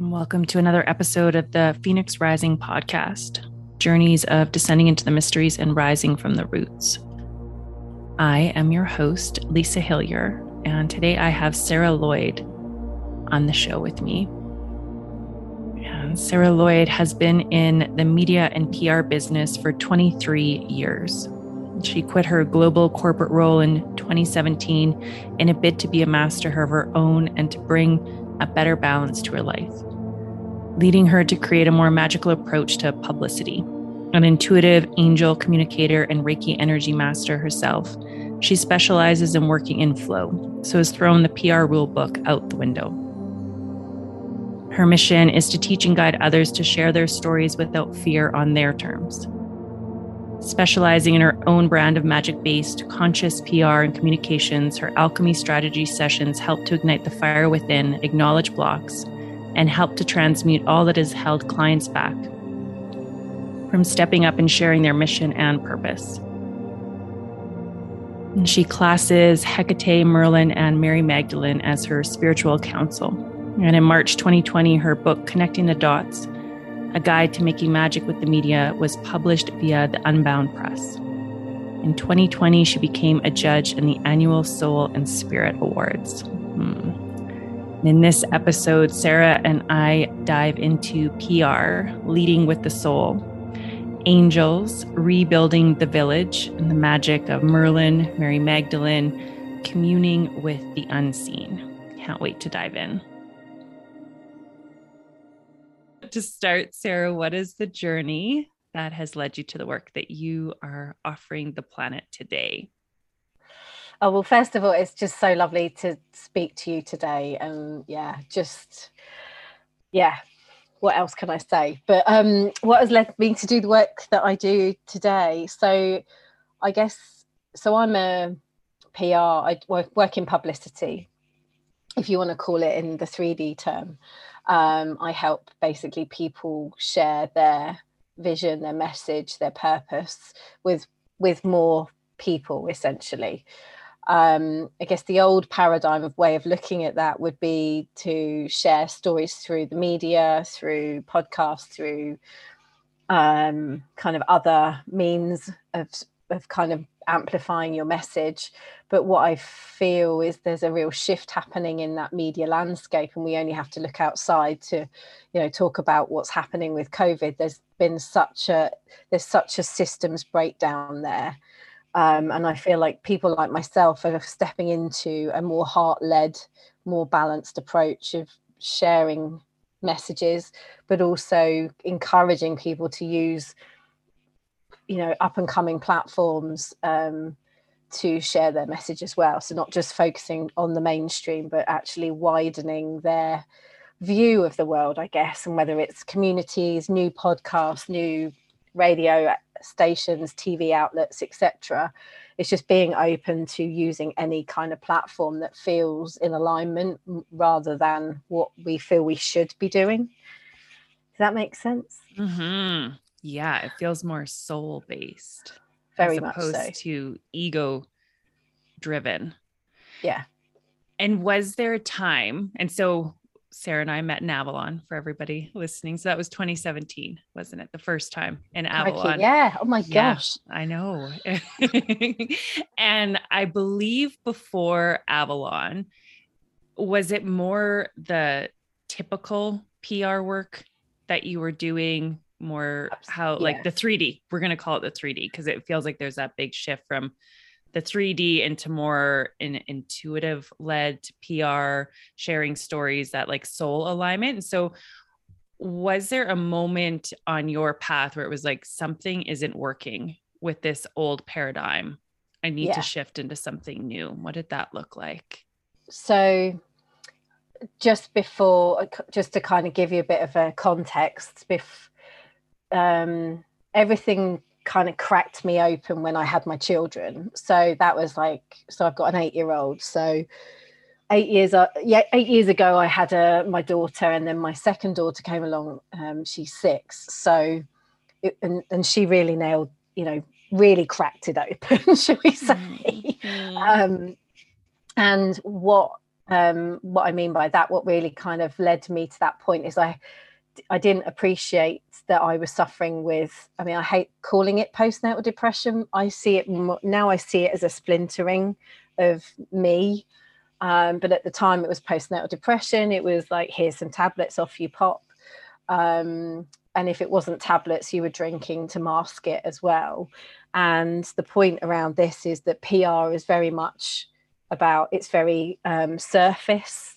Welcome to another episode of the Phoenix Rising podcast Journeys of Descending into the Mysteries and Rising from the Roots. I am your host, Lisa Hillier, and today I have Sarah Lloyd on the show with me. And Sarah Lloyd has been in the media and PR business for 23 years. She quit her global corporate role in 2017 in a bid to be a master of her own and to bring a better balance to her life leading her to create a more magical approach to publicity. An intuitive angel communicator and Reiki energy master herself, she specializes in working in flow, so has thrown the PR rule book out the window. Her mission is to teach and guide others to share their stories without fear on their terms. Specializing in her own brand of magic based, conscious PR and communications, her alchemy strategy sessions help to ignite the fire within, acknowledge blocks, and help to transmute all that has held clients back from stepping up and sharing their mission and purpose. And she classes Hecate, Merlin, and Mary Magdalene as her spiritual counsel. And in March 2020, her book, Connecting the Dots A Guide to Making Magic with the Media, was published via the Unbound Press. In 2020, she became a judge in the annual Soul and Spirit Awards. Hmm. In this episode, Sarah and I dive into PR, leading with the soul, angels, rebuilding the village, and the magic of Merlin, Mary Magdalene, communing with the unseen. Can't wait to dive in. To start, Sarah, what is the journey that has led you to the work that you are offering the planet today? Oh, well, first of all, it's just so lovely to speak to you today. And yeah, just, yeah, what else can I say? But um, what has led me to do the work that I do today? So I guess, so I'm a PR, I work, work in publicity, if you want to call it in the 3D term. Um, I help basically people share their vision, their message, their purpose with with more people essentially um, I guess the old paradigm of way of looking at that would be to share stories through the media, through podcasts, through um, kind of other means of, of kind of amplifying your message. But what I feel is there's a real shift happening in that media landscape, and we only have to look outside to, you know, talk about what's happening with COVID. There's been such a there's such a systems breakdown there um, and I feel like people like myself are stepping into a more heart led, more balanced approach of sharing messages, but also encouraging people to use, you know, up and coming platforms um, to share their message as well. So, not just focusing on the mainstream, but actually widening their view of the world, I guess, and whether it's communities, new podcasts, new radio stations, TV outlets, etc. It's just being open to using any kind of platform that feels in alignment rather than what we feel we should be doing. Does that make sense? Mm-hmm. Yeah, it feels more soul based, very as opposed so. to ego driven. Yeah. And was there a time? And so Sarah and I met in Avalon for everybody listening. So that was 2017, wasn't it? The first time in Avalon. Yeah. Oh my gosh. I know. and I believe before Avalon, was it more the typical PR work that you were doing? More how yeah. like the 3D, we're going to call it the 3D because it feels like there's that big shift from the 3D into more an intuitive led PR, sharing stories that like soul alignment. And so, was there a moment on your path where it was like something isn't working with this old paradigm? I need yeah. to shift into something new. What did that look like? So, just before, just to kind of give you a bit of a context, bef- um, everything kind of cracked me open when I had my children. So that was like, so I've got an eight year old. So eight years, uh, yeah, eight years ago, I had a, my daughter, and then my second daughter came along. Um, she's six. So, it, and, and she really nailed, you know, really cracked it open, shall we say? Mm-hmm. Um, and what um, what I mean by that, what really kind of led me to that point is I I didn't appreciate that I was suffering with. I mean, I hate calling it postnatal depression. I see it now. I see it as a splintering of me. Um, but at the time, it was postnatal depression. It was like, here's some tablets, off you pop. Um, and if it wasn't tablets, you were drinking to mask it as well. And the point around this is that PR is very much about it's very um, surface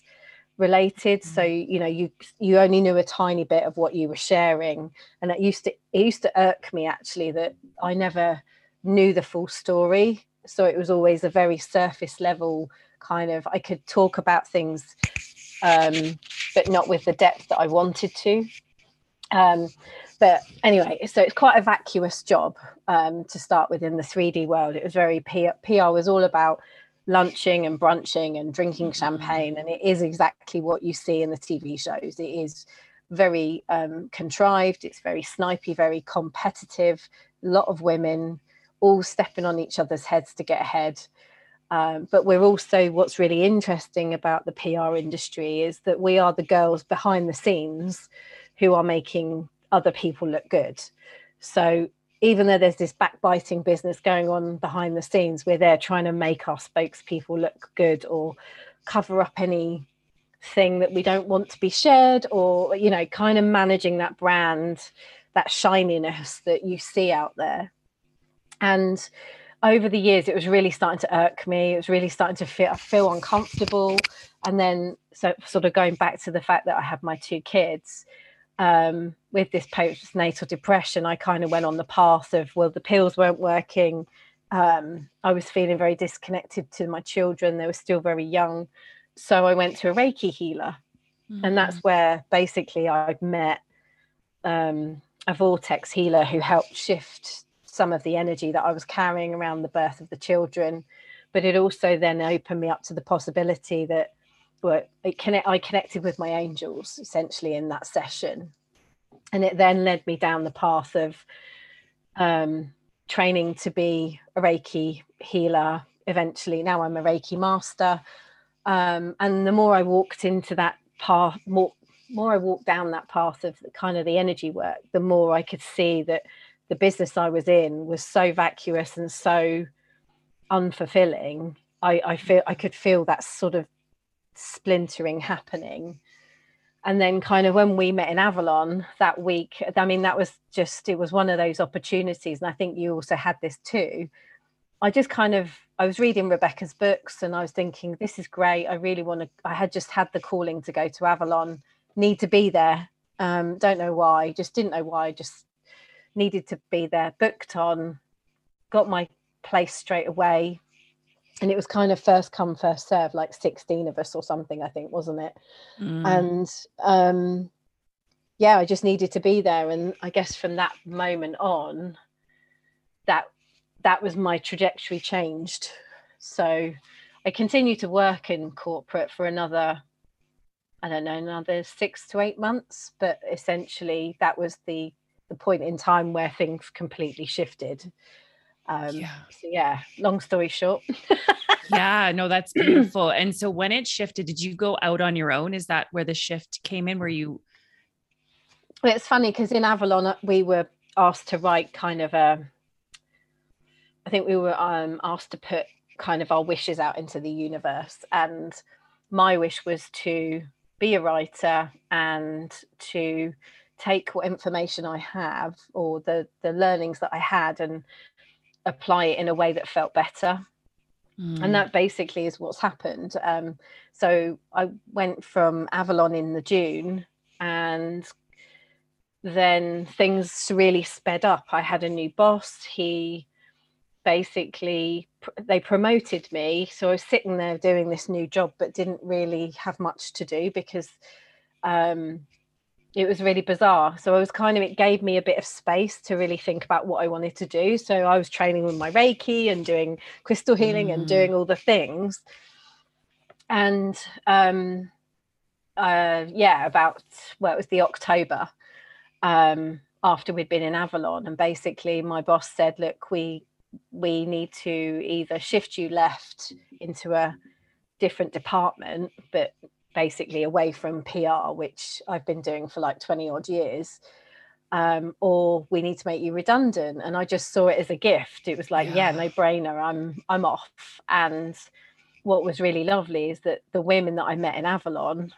related. So mm. you know you you only knew a tiny bit of what you were sharing. And it used to it used to irk me actually that i never knew the full story. So it was always a very surface level kind of i could talk about things um, but not with the depth that i wanted to. Um, but anyway so it's quite a vacuous job um, to start with in the 3d world. It was very pr, PR was all about lunching and brunching and drinking mm-hmm. champagne and it is exactly what you see in the tv shows. It is very um, contrived it's very snipey very competitive a lot of women all stepping on each other's heads to get ahead. Um, but we're also what's really interesting about the pr industry is that we are the girls behind the scenes who are making other people look good. So even though there's this backbiting business going on behind the scenes, we're there trying to make our spokespeople look good or cover up any thing that we don't want to be shared or you know kind of managing that brand that shininess that you see out there. And over the years it was really starting to irk me. It was really starting to feel feel uncomfortable. And then so sort of going back to the fact that i have my two kids um, with this postnatal depression, I kind of went on the path of, well, the pills weren't working. Um, I was feeling very disconnected to my children. They were still very young. So I went to a Reiki healer. Mm-hmm. And that's mm. where basically I met um, a vortex healer who helped shift some of the energy that I was carrying around the birth of the children. But it also then opened me up to the possibility that but it connect, I connected with my angels essentially in that session. And it then led me down the path of um, training to be a Reiki healer. Eventually, now I'm a Reiki master. Um, and the more I walked into that path, more more I walked down that path of the, kind of the energy work, the more I could see that the business I was in was so vacuous and so unfulfilling. I, I feel I could feel that sort of splintering happening. And then kind of when we met in avalon that week i mean that was just it was one of those opportunities. And i think you also had this too. I just kind of i was reading rebecca's books and i was thinking this is great. I really want to i had just had the calling to go to avalon. Need to be there. Um don't know why. Just didn't know why. Just needed to be there. Booked on. Got my place straight away and it was kind of first come first serve like 16 of us or something i think wasn't it? Mm. and um yeah i just needed to be there and i guess from that moment on that that was my trajectory changed. So i continued to work in corporate for another i don't know another six to eight months but essentially that was the the point in time where things completely shifted um, yeah. So yeah, long story short. yeah, no, that's beautiful. And so when it shifted, did you go out on your own? Is that where the shift came in? Where you? Well, it's funny because in Avalon uh, we were asked to write kind of a. I think we were um, asked to put kind of our wishes out into the universe, and my wish was to be a writer and to take what information I have or the the learnings that I had and apply it in a way that felt better. Mm. And that basically is what's happened. Um, so I went from Avalon in the June and then things really sped up. I had a new boss. He basically they promoted me so i was sitting there doing this new job but didn't really have much to do because um, it was really bizarre. So I was kind of, it gave me a bit of space to really think about what I wanted to do. So I was training with my Reiki and doing crystal healing mm. and doing all the things. And um, uh, yeah, about, well, it was the October um, after we'd been in Avalon. And basically my boss said, look, we, we need to either shift you left into a different department, but basically away from PR, which I've been doing for like 20 odd years. Um, or we need to make you redundant. And I just saw it as a gift. It was like, yeah, yeah no brainer. I'm I'm off. And what was really lovely is that the women that I met in Avalon,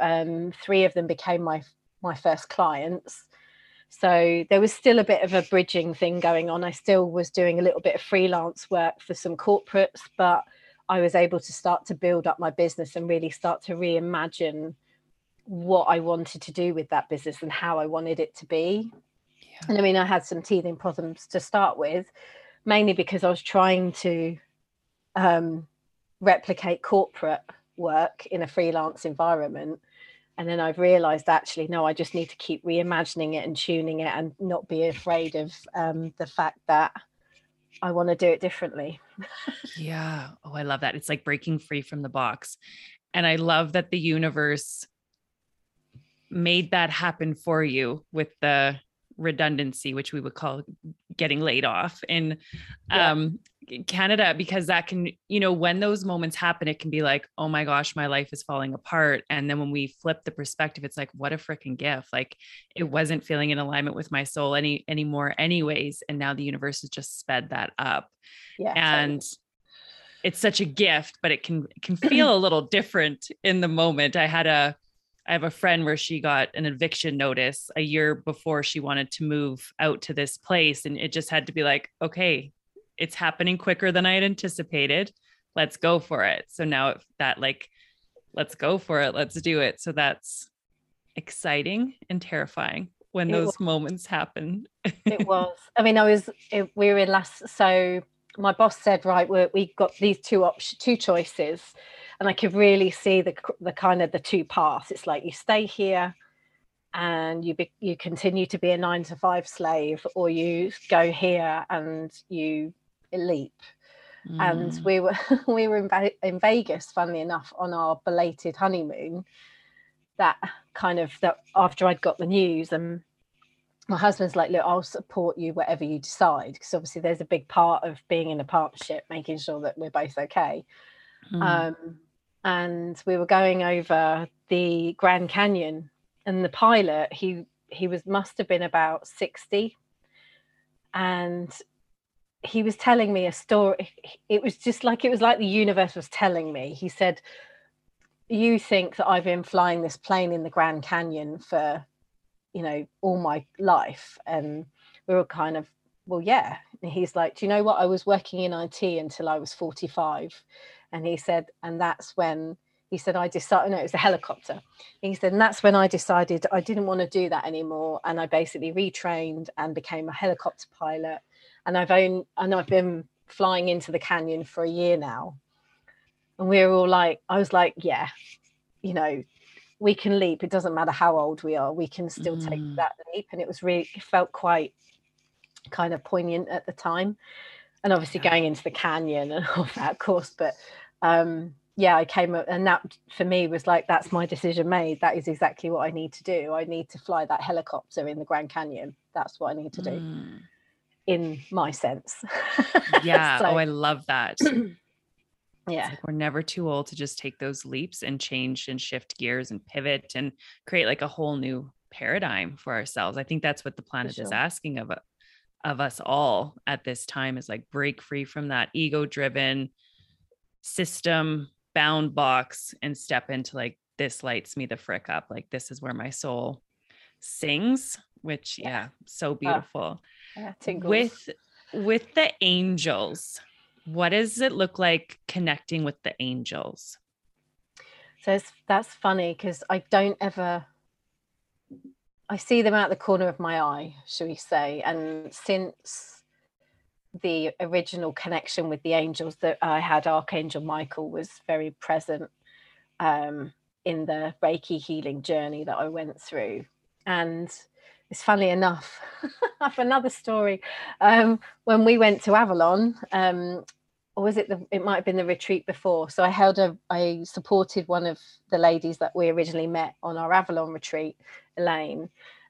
um, three of them became my my first clients. So there was still a bit of a bridging thing going on. I still was doing a little bit of freelance work for some corporates, but I was able to start to build up my business and really start to reimagine what I wanted to do with that business and how I wanted it to be. Yeah. And I mean, I had some teething problems to start with, mainly because I was trying to um, replicate corporate work in a freelance environment. And then I've realized actually, no, I just need to keep reimagining it and tuning it and not be afraid of um, the fact that I want to do it differently. Yeah. Oh, I love that. It's like breaking free from the box. And I love that the universe made that happen for you with the redundancy, which we would call getting laid off in yeah. um, Canada, because that can, you know, when those moments happen, it can be like, oh my gosh, my life is falling apart. And then when we flip the perspective, it's like, what a freaking gift. Like it wasn't feeling in alignment with my soul any anymore, anyways. And now the universe has just sped that up. Yeah. And totally. it's such a gift, but it can it can feel a little different in the moment. I had a I have a friend where she got an eviction notice a year before she wanted to move out to this place. And it just had to be like, okay, it's happening quicker than I had anticipated. Let's go for it. So now that, like, let's go for it, let's do it. So that's exciting and terrifying when it those was. moments happen. it was. I mean, I was, it, we were in last, so my boss said, right, we we got these two options, two choices and I could really see the the kind of the two paths. It's like you stay here and you be, you continue to be a nine to five slave, or you go here and you leap. Mm. And we were we were in, in Vegas, funnily enough, on our belated honeymoon. That kind of that after I'd got the news and my husband's like, look, I'll support you whatever you decide, because obviously there's a big part of being in a partnership, making sure that we're both okay. Mm. Um, and we were going over the Grand Canyon, and the pilot he he was must have been about sixty, and he was telling me a story. It was just like it was like the universe was telling me. He said, "You think that I've been flying this plane in the Grand Canyon for, you know, all my life," and we were kind of well, yeah. And he's like, Do you know what? I was working in IT until I was 45 and he said and that's when he said i decided no it was a helicopter. He said and that's when i decided i didn't want to do that anymore and i basically retrained and became a helicopter pilot. And i've owned and i've been flying into the canyon for a year now. And we were all like i was like yeah you know we can leap. It doesn't matter how old we are we can still mm. take that leap. And it was really it felt quite kind of poignant at the time. And obviously going into the canyon and all that of course but um, yeah, I came up, and that for me was like, that's my decision made. That is exactly what I need to do. I need to fly that helicopter in the Grand Canyon. That's what I need to do, mm. in my sense. Yeah. so, oh, I love that. yeah. Like we're never too old to just take those leaps and change and shift gears and pivot and create like a whole new paradigm for ourselves. I think that's what the planet sure. is asking of of us all at this time is like break free from that ego driven system bound box and step into like this lights me the frick up. Like this is where my soul sings which yeah, yeah so oh, beautiful. Yeah, with with the angels what does it look like connecting with the angels? So that's funny because i don't ever i see them out the corner of my eye shall we say and since the original connection with the angels that I had, Archangel Michael was very present um, in the Reiki healing journey that I went through. And it's funny enough, I have another story. Um, when we went to Avalon, um, or was it the, it might have been the retreat before. So I held a, I supported one of the ladies that we originally met on our Avalon retreat, Elaine.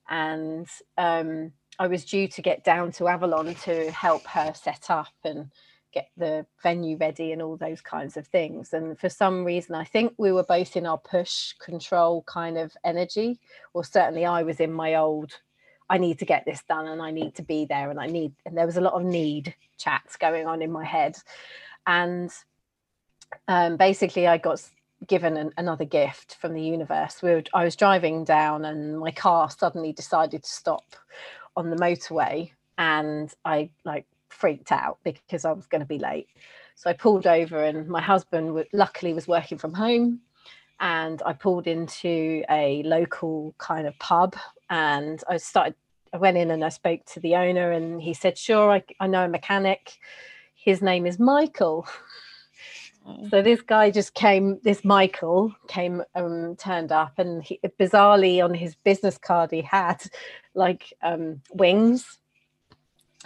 And um, I was due to get down to Avalon to help her set up and get the venue ready and all those kinds of things. And for some reason, I think we were both in our push control kind of energy, or certainly I was in my old. I need to get this done and I need to be there and I need and there was a lot of need chats going on in my head and um, basically I got given an, another gift from the universe. We were, I was driving down and my car suddenly decided to stop on the motorway and I like freaked out because I was going to be late. So I pulled over and my husband luckily was working from home and I pulled into a local kind of pub and I started I went in and I spoke to the owner and he said sure I, I know a mechanic his name is Michael. So this guy just came, this Michael came um turned up and he, bizarrely on his business card he had like um wings,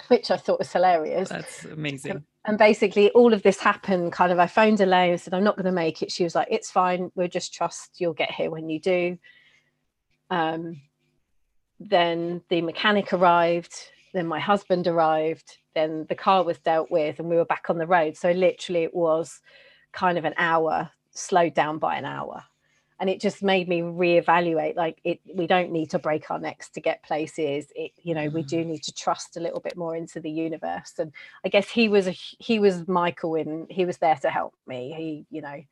which I thought was hilarious. That's amazing. And, and basically all of this happened kind of I phoned Elaine and said, I'm not gonna make it. She was like, It's fine, we'll just trust you'll get here when you do. Um then the mechanic arrived, then my husband arrived, then the car was dealt with and we were back on the road. So literally it was kind of an hour slowed down by an hour. And it just made me reevaluate like it we don't need to break our necks to get places. It you know we do mm. need to trust a little bit more into the universe. And i guess he was a he was michael and he was there to help me. He you know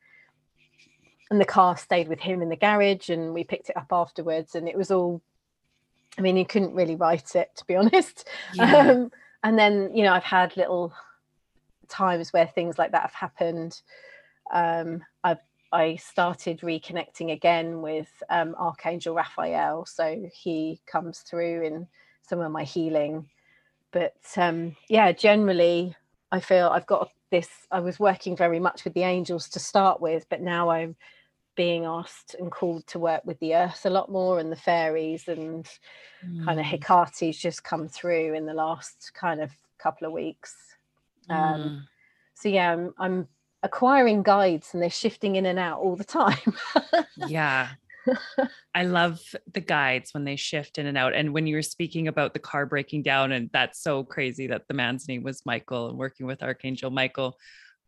and the car stayed with him in the garage and we picked it up afterwards and it was all i mean you couldn't really write it to be honest. Yeah. um, and then you know i've had little times where things like that have happened um, I've I started reconnecting again with um, Archangel Raphael. So he comes through in some of my healing. But um, yeah, generally, I feel I've got this. I was working very much with the angels to start with, but now I'm being asked and called to work with the earth a lot more and the fairies and mm. kind of Hecate's just come through in the last kind of couple of weeks. Um, mm. So yeah, I'm, I'm acquiring guides and they're shifting in and out all the time. yeah. I love the guides when they shift in and out. And when you were speaking about the car breaking down, and that's so crazy that the man's name was Michael and working with Archangel Michael.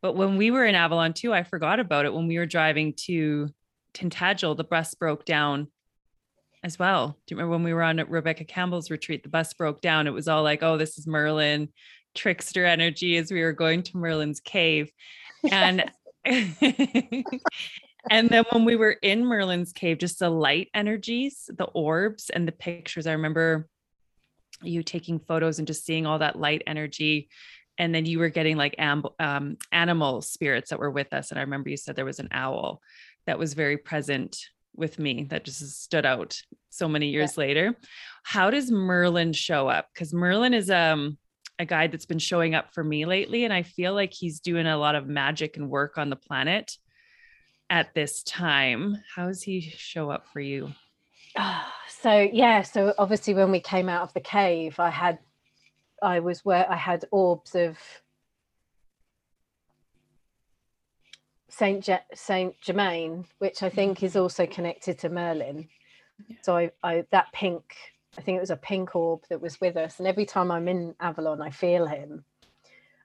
But when we were in Avalon too, I forgot about it. When we were driving to Tintagel, the bus broke down as well. Do you remember when we were on Rebecca Campbell's retreat? The bus broke down. It was all like, oh, this is Merlin, trickster energy as we were going to Merlin's cave and and then when we were in Merlin's cave, just the light energies, the orbs and the pictures. I remember you taking photos and just seeing all that light energy. And then you were getting like amb- um, animal spirits that were with us. And I remember you said there was an owl that was very present with me that just stood out so many years yeah. later. How does Merlin show up? Because Merlin is um a guide that's been showing up for me lately. And I feel like he's doing a lot of magic and work on the planet at this time. How does he show up for you? Ah, so yeah, so obviously when we came out of the cave, I had I was where I had orbs of Saint Je- Saint Germain, which I think is mm. also connected to Merlin. Yeah. So I, I that pink I think it was a pink orb that was with us. And every time I'm in Avalon, I feel him.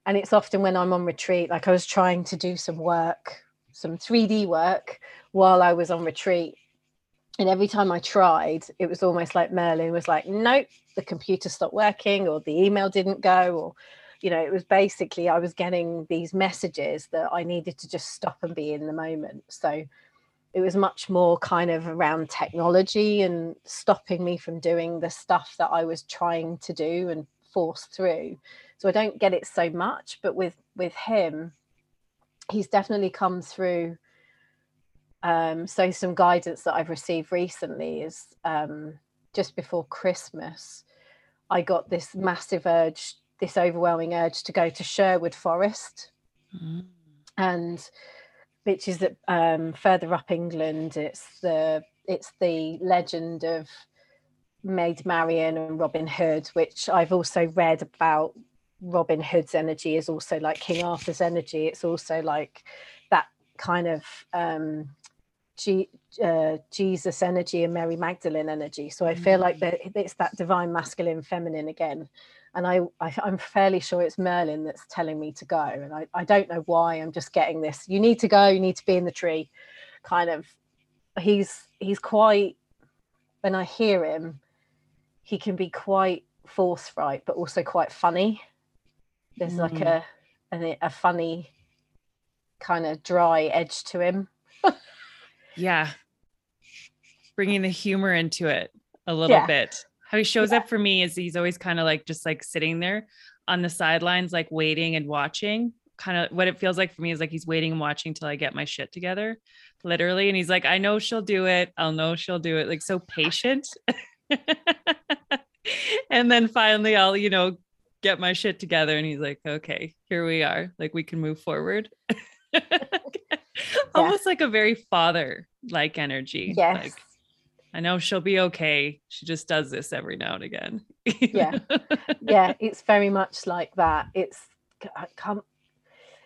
And it's often when I'm on retreat, like I was trying to do some work, some 3D work while I was on retreat. And every time I tried, it was almost like Merlin was like, nope, the computer stopped working, or the email didn't go, or, you know, it was basically I was getting these messages that I needed to just stop and be in the moment. So it was much more kind of around technology and stopping me from doing the stuff that I was trying to do and force through. So I don't get it so much, but with with him, he's definitely come through. Um, so some guidance that I've received recently is um, just before Christmas, I got this massive urge, this overwhelming urge to go to Sherwood Forest, mm-hmm. and which is um, further up England. It's the it's the legend of Maid Marian and Robin Hood, which I've also read about. Robin Hood's energy is also like King Arthur's energy. It's also like that kind of um, G, uh, Jesus energy and Mary Magdalene energy. So I feel like that it's that divine masculine feminine again. And I, I am fairly sure it's Merlin that's telling me to go. And I, I don't know why. I'm just getting this. You need to go. You need to be in the tree. Kind of. He's he's quite. When I hear him, he can be quite forthright, but also quite funny. There's mm. like a, a a funny kind of dry edge to him. yeah bringing the humor into it a little yeah. bit how he shows yeah. up for me is he's always kind of like just like sitting there on the sidelines like waiting and watching kind of what it feels like for me is like he's waiting and watching till I get my shit together literally and he's like I know she'll do it I'll know she'll do it like so patient and then finally I'll you know get my shit together and he's like okay here we are like we can move forward almost like a very father like energy. Yes. Like, I know she'll be okay. She just does this every now and again. yeah. Yeah. It's very much like that. It's, I come,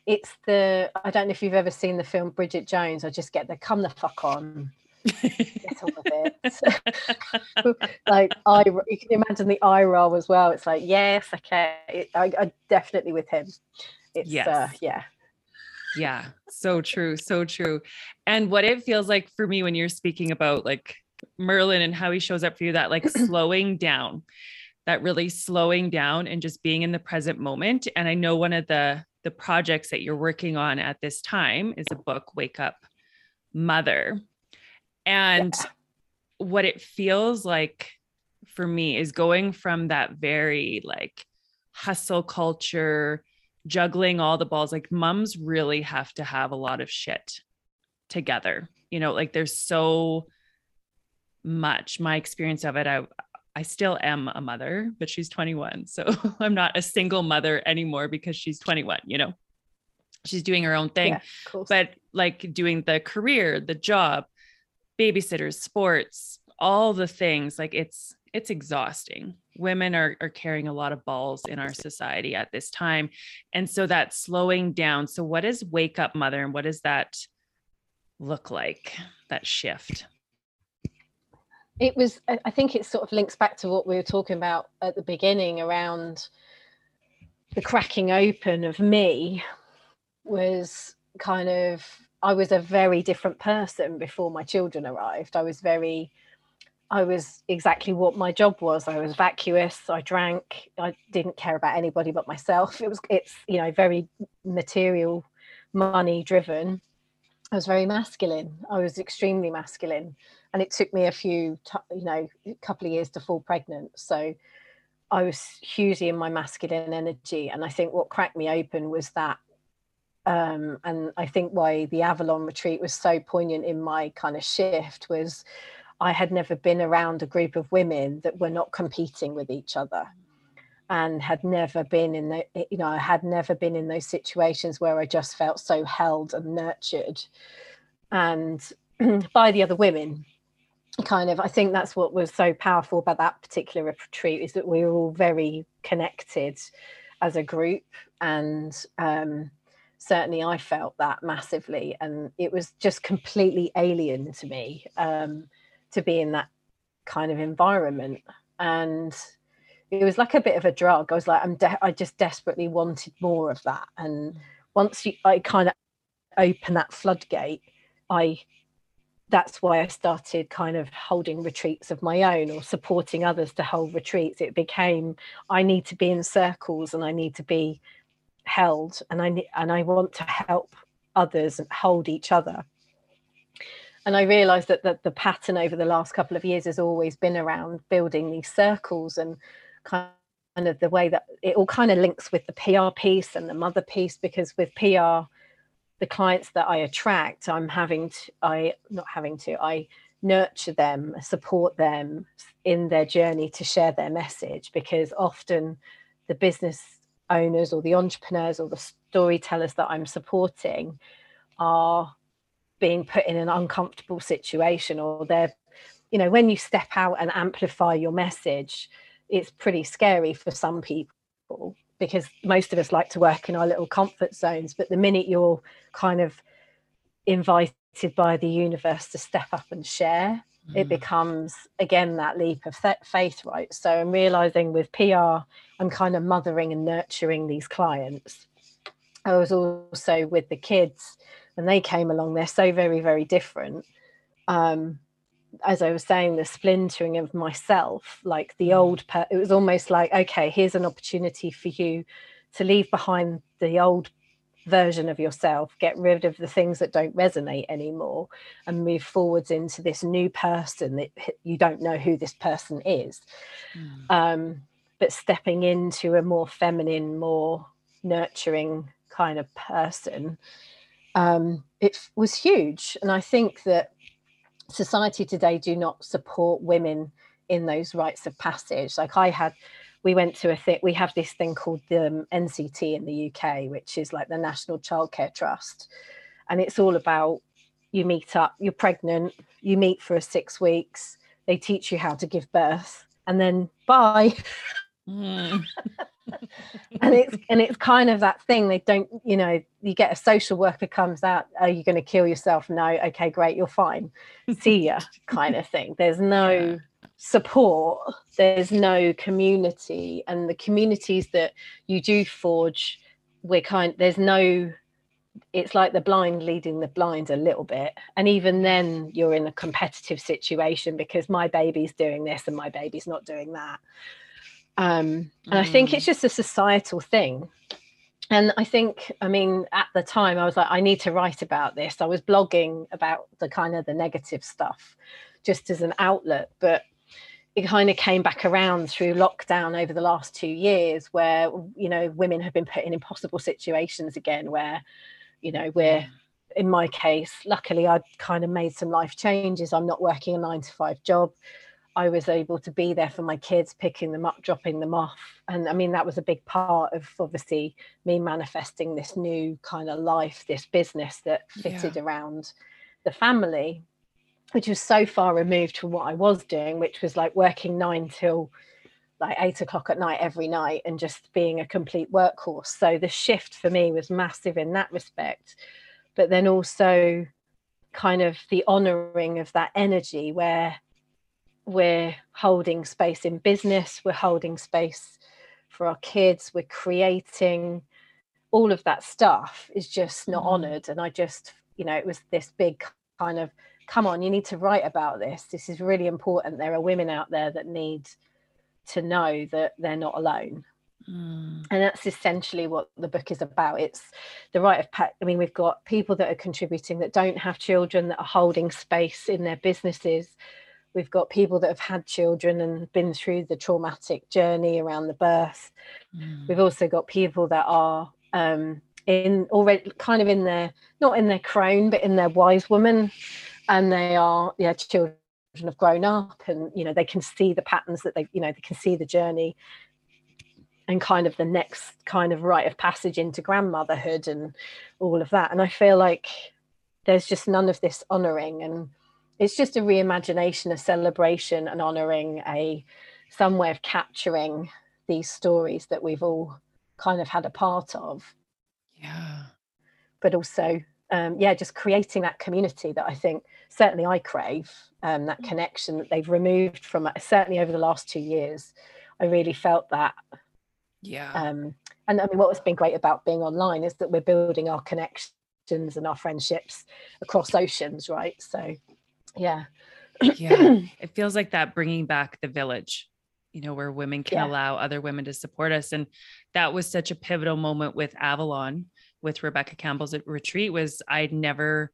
it's the, I don't know if you've ever seen the film Bridget Jones. I just get the come the fuck on. get on with it. like I, you can imagine the eye roll as well. It's like, yes, okay. It, I, I definitely with him. It's, yes. Uh, yeah, yeah, so true, so true. And what it feels like for me when you're speaking about like Merlin and how he shows up for you, that like slowing down, that really slowing down and just being in the present moment. And I know one of the the projects that you're working on at this time is a book, Wake Up Mother. And yeah. what it feels like for me is going from that very like hustle culture, juggling all the balls like mums really have to have a lot of shit together you know like there's so much my experience of it. I i still am a mother but she's 21 so i'm not a single mother anymore because she's 21 you know? She's doing her own thing yeah, but like doing the career the job babysitters sports all the things like it's it's exhausting. Women are, are carrying a lot of balls in our society at this time and so that slowing down so what is wake up mother and what does that look like that shift it was i think it sort of links back to what we were talking about at the beginning around the cracking open of me was kind of i was a very different person before my children arrived i was very I was exactly what my job was. I was vacuous. I drank. I didn't care about anybody but myself. It was it's you know very material, money driven. I was very masculine. I was extremely masculine, and it took me a few you know a couple of years to fall pregnant. So I was hugely in my masculine energy, and I think what cracked me open was that. Um, and I think why the Avalon retreat was so poignant in my kind of shift was I had never been around a group of women that were not competing with each other and had never been in the you know I had never been in those situations where I just felt so held and nurtured. And by the other women kind of I think that's what was so powerful about that particular retreat is that we were all very connected as a group. And um, certainly I felt that massively. And it was just completely alien to me um, to be in that kind of environment. And it was like a bit of a drug. I was like i'm de- i just desperately wanted more of that. And mm. once you i kind of open that floodgate i that's why i started kind of holding retreats of my own or supporting others to hold retreats. It became i need to be in circles and i need to be held and i and i want to help others and hold each other. And I realised that, that the pattern over the last couple of years has always been around building these circles and kind of the way that it all kind of links with the PR piece and the mother piece because with PR, the clients that I attract, I'm having to, I not having to, I nurture them, support them in their journey to share their message because often the business owners or the entrepreneurs or the storytellers that I'm supporting are being put in an uncomfortable situation or they're you know when you step out and amplify your message it's pretty scary for some people because most of us like to work in our little comfort zones but the minute you're kind of invited by the universe to step up and share. Mm. It becomes again that leap of faith, right? So I'm realizing with PR, I'm kind of mothering and nurturing these clients. I was also with the kids when they came along. They're so very, very different. Um, as I was saying, the splintering of myself, like the mm. old, per- it was almost like, okay, here's an opportunity for you to leave behind the old version of yourself, get rid of the things that don't resonate anymore, and move forwards into this new person that you don't know who this person is. Mm. Um, but stepping into a more feminine, more nurturing kind of person, um, it was huge. And I think that society today do not support women in those rites of passage. Like I had we went to a thing we have this thing called the um, nct in the uk which is like the national childcare trust and it's all about you meet up you're pregnant you meet for a six weeks they teach you how to give birth and then bye mm. and it's and it's kind of that thing they don't you know you get a social worker comes out are you going to kill yourself? No. Okay great you're fine. See ya kind of thing. There's no yeah. support there's no community and the communities that you do forge we're kind there's no it's like the blind leading the blind a little bit. And even then you're in a competitive situation because my baby's doing this and my baby's not doing that um, and mm. i think it's mm. just a societal thing and i think i mean at the time i was like i need to write about this i was blogging about the kind of the negative stuff just as an outlet but it kind of came back around through lockdown over the last two years where you know women have been put in impossible situations again where you know we're in my case luckily i'd kind of made some life changes i'm not working a nine to five job i was able to be there for my kids picking them up dropping them off and i mean that was a big part of obviously me manifesting this new kind of life this business that fitted yeah. around the family which was so far removed from what I was doing, which was like working nine till like eight o'clock at night every night and just being a complete workhorse. So the shift for me was massive in that respect. But then also kind of the honoring of that energy where we're holding space in business, we're holding space for our kids, we're creating all of that stuff is just not mm. honored. And I just, you know, it was this big kind of come on, you need to write about this. This is really important. There are women out there that need to know that they're not alone. Mm. And that's essentially what the book is about. It's the right of, I mean, we've got people that are contributing that don't have children, that are holding space in their businesses. We've got people that have had children and been through the traumatic journey around the birth. Mm. We've also got people that are um, in already kind of in their, not in their crone, but in their wise woman and they are yeah children have grown up and you know they can see the patterns that they you know they can see the journey and kind of the next kind of rite of passage into grandmotherhood and all of that and i feel like there's just none of this honoring and it's just a reimagination a celebration and honoring a some way of capturing these stories that we've all kind of had a part of yeah but also um, yeah, just creating that community that I think certainly I crave, um, that mm. connection that they've removed from certainly over the last two years. I really felt that. Yeah. Um, and I mean, what's been great about being online is that we're building our connections and our friendships across oceans, right? So, yeah. yeah. It feels like that bringing back the village, you know, where women can yeah. allow other women to support us. And that was such a pivotal moment with Avalon with Rebecca Campbell's retreat was I'd never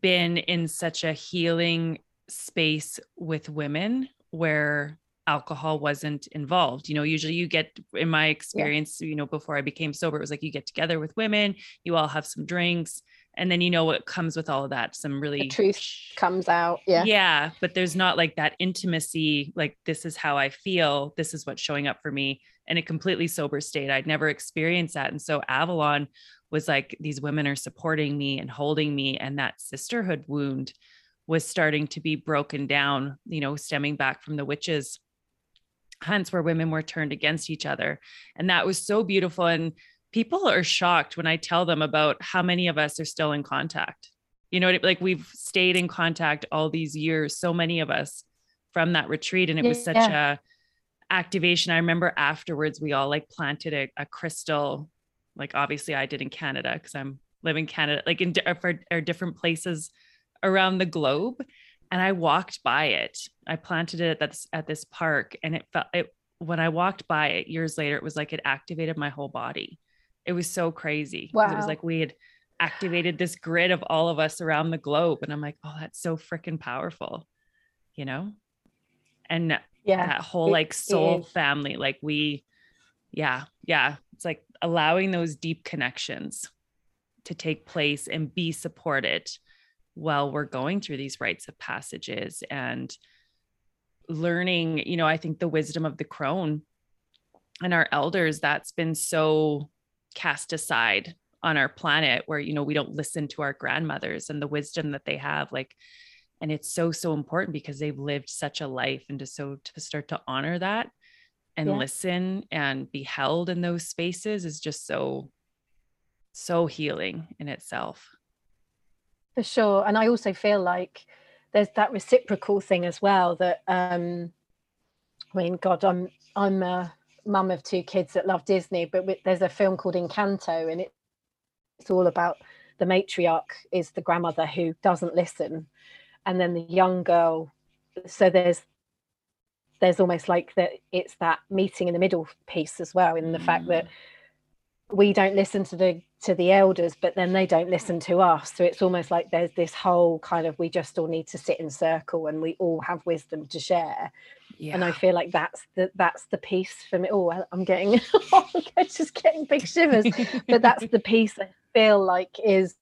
been in such a healing space with women where alcohol wasn't involved. You know, usually you get, in my experience, yeah. you know, before I became sober, it was like you get together with women, you all have some drinks, and then you know what comes with all of that. Some really the truth comes out. Yeah. Yeah. But there's not like that intimacy, like, this is how I feel, this is what's showing up for me in a completely sober state. I'd never experienced that. And so Avalon was like, these women are supporting me and holding me. And that sisterhood wound was starting to be broken down, you know, stemming back from the witches hunts where women were turned against each other. And that was so beautiful. And people are shocked when I tell them about how many of us are still in contact You know, like we've stayed in contact all these years, so many of us from that retreat. And it was such a activation. I remember afterwards we all like planted a, a crystal, like obviously I did in Canada because I'm living Canada, like in uh, for, or different places around the globe. And I walked by it. I planted it at this, at this park and it felt it when I walked by it years later, it was like it activated my whole body. It was so crazy. Wow. It was like we had activated this grid of all of us around the globe. And I'm like, oh, that's so freaking powerful, you know? And yeah, that whole like soul family, like we, yeah, yeah. It's like allowing those deep connections to take place and be supported while we're going through these rites of passages and learning, you know, I think the wisdom of the crone and our elders that's been so cast aside on our planet where you know we don't listen to our grandmothers and the wisdom that they have like and it's so so important because they've lived such a life and to so to start to honor that and yeah. listen and be held in those spaces is just so so healing in itself for sure and i also feel like there's that reciprocal thing as well that um i mean god i'm i'm a mum of two kids that love disney but there's a film called encanto and it, it's all about the matriarch is the grandmother who doesn't listen and then the young girl so there's there's almost like that it's that meeting in the middle piece as well in the mm. fact that mm. we don't listen to the to the elders but then they don't listen to us so it's almost like there's this whole kind of we just all need to sit in circle and we all have wisdom to share yeah. and i feel like that's the that's the piece for me oh i'm getting just getting big shivers but that's the piece i feel like is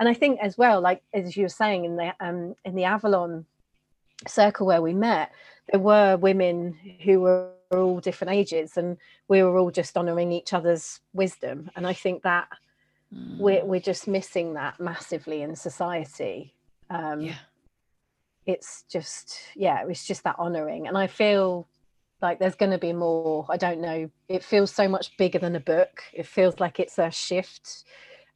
and I think as well, like as you were saying in the um, in the Avalon circle where we met, there were women who were all different ages, and we were all just honouring each other's wisdom. And I think that mm. we're we're just missing that massively in society. Um, yeah. It's just yeah, it's just that honouring, and I feel like there's going to be more. I don't know. It feels so much bigger than a book. It feels like it's a shift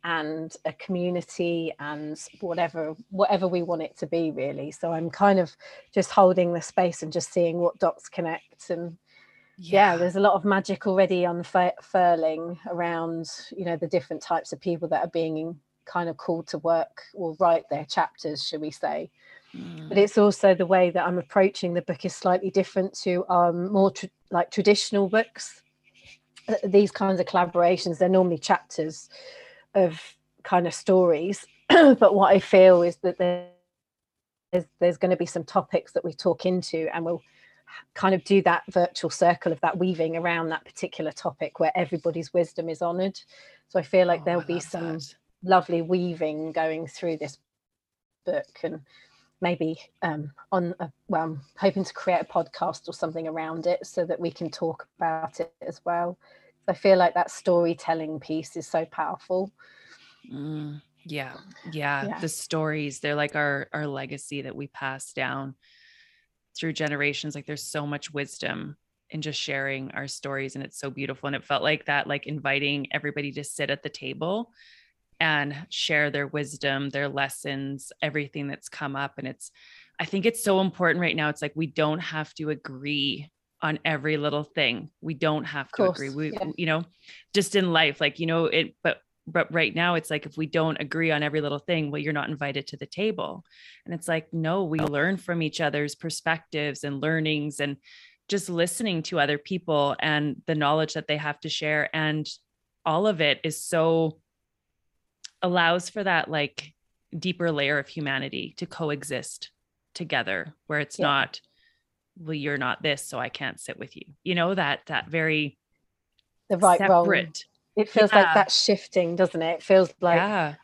and a community and whatever whatever we want it to be really so i'm kind of just holding the space and just seeing what dots connect and yeah, yeah there's a lot of magic already unfurling around you know the different types of people that are being kind of called to work or write their chapters should we say mm. but it's also the way that i'm approaching the book is slightly different to um, more like traditional books these kinds of collaborations they're normally chapters of kind of stories but what i feel is that there's there's going to be some topics that we talk into and we'll kind of do that virtual circle of that weaving around that particular topic where everybody's wisdom is honored so i feel like oh, there'll be some that. lovely weaving going through this book and maybe um, on a, well i'm hoping to create a podcast or something around it so that we can talk about it as well I feel like that storytelling piece is so powerful. Mm, yeah, yeah, yeah. The stories, they're like our our legacy that we pass down through generations. Like there's so much wisdom in just sharing our stories and it's so beautiful. And it felt like that, like inviting everybody to sit at the table and share their wisdom, their lessons, everything that's come up. And it's, I think it's so important right now. It's like we don't have to agree on every little thing. We don't have to agree. We, yeah. you know, just in life, like, you know, it, but, but right now it's like, if we don't agree on every little thing, well, you're not invited to the table. And it's like, no, we learn from each other's perspectives and learnings and just listening to other people and the knowledge that they have to share. And all of it is so allows for that like deeper layer of humanity to coexist together where it's yeah. not well you're not this so i can't sit with you you know that that very the right separate role. it feels yeah. like that's shifting doesn't it it feels like yeah.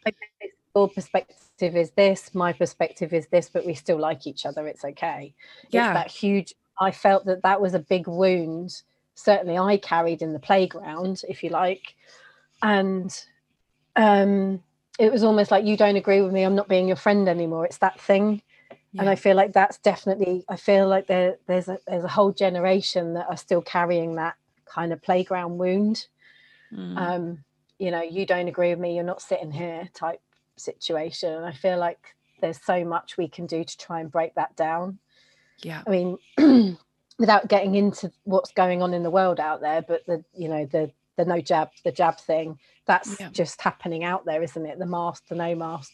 your perspective is this my perspective is this but we still like each other it's okay yeah it's that huge i felt that that was a big wound certainly i carried in the playground if you like and um it was almost like you don't agree with me i'm not being your friend anymore. It's that thing. Yeah. and i feel like that's definitely i feel like there there's a there's a whole generation that are still carrying that kind of playground wound. Mm. um you know you don't agree with me you're not sitting here type situation. And i feel like there's so much we can do to try and break that down. Yeah. I mean without getting into what's going on in the world out there but the you know the the no jab the jab thing that's yeah. just happening out there isn't it? The mask the no mask.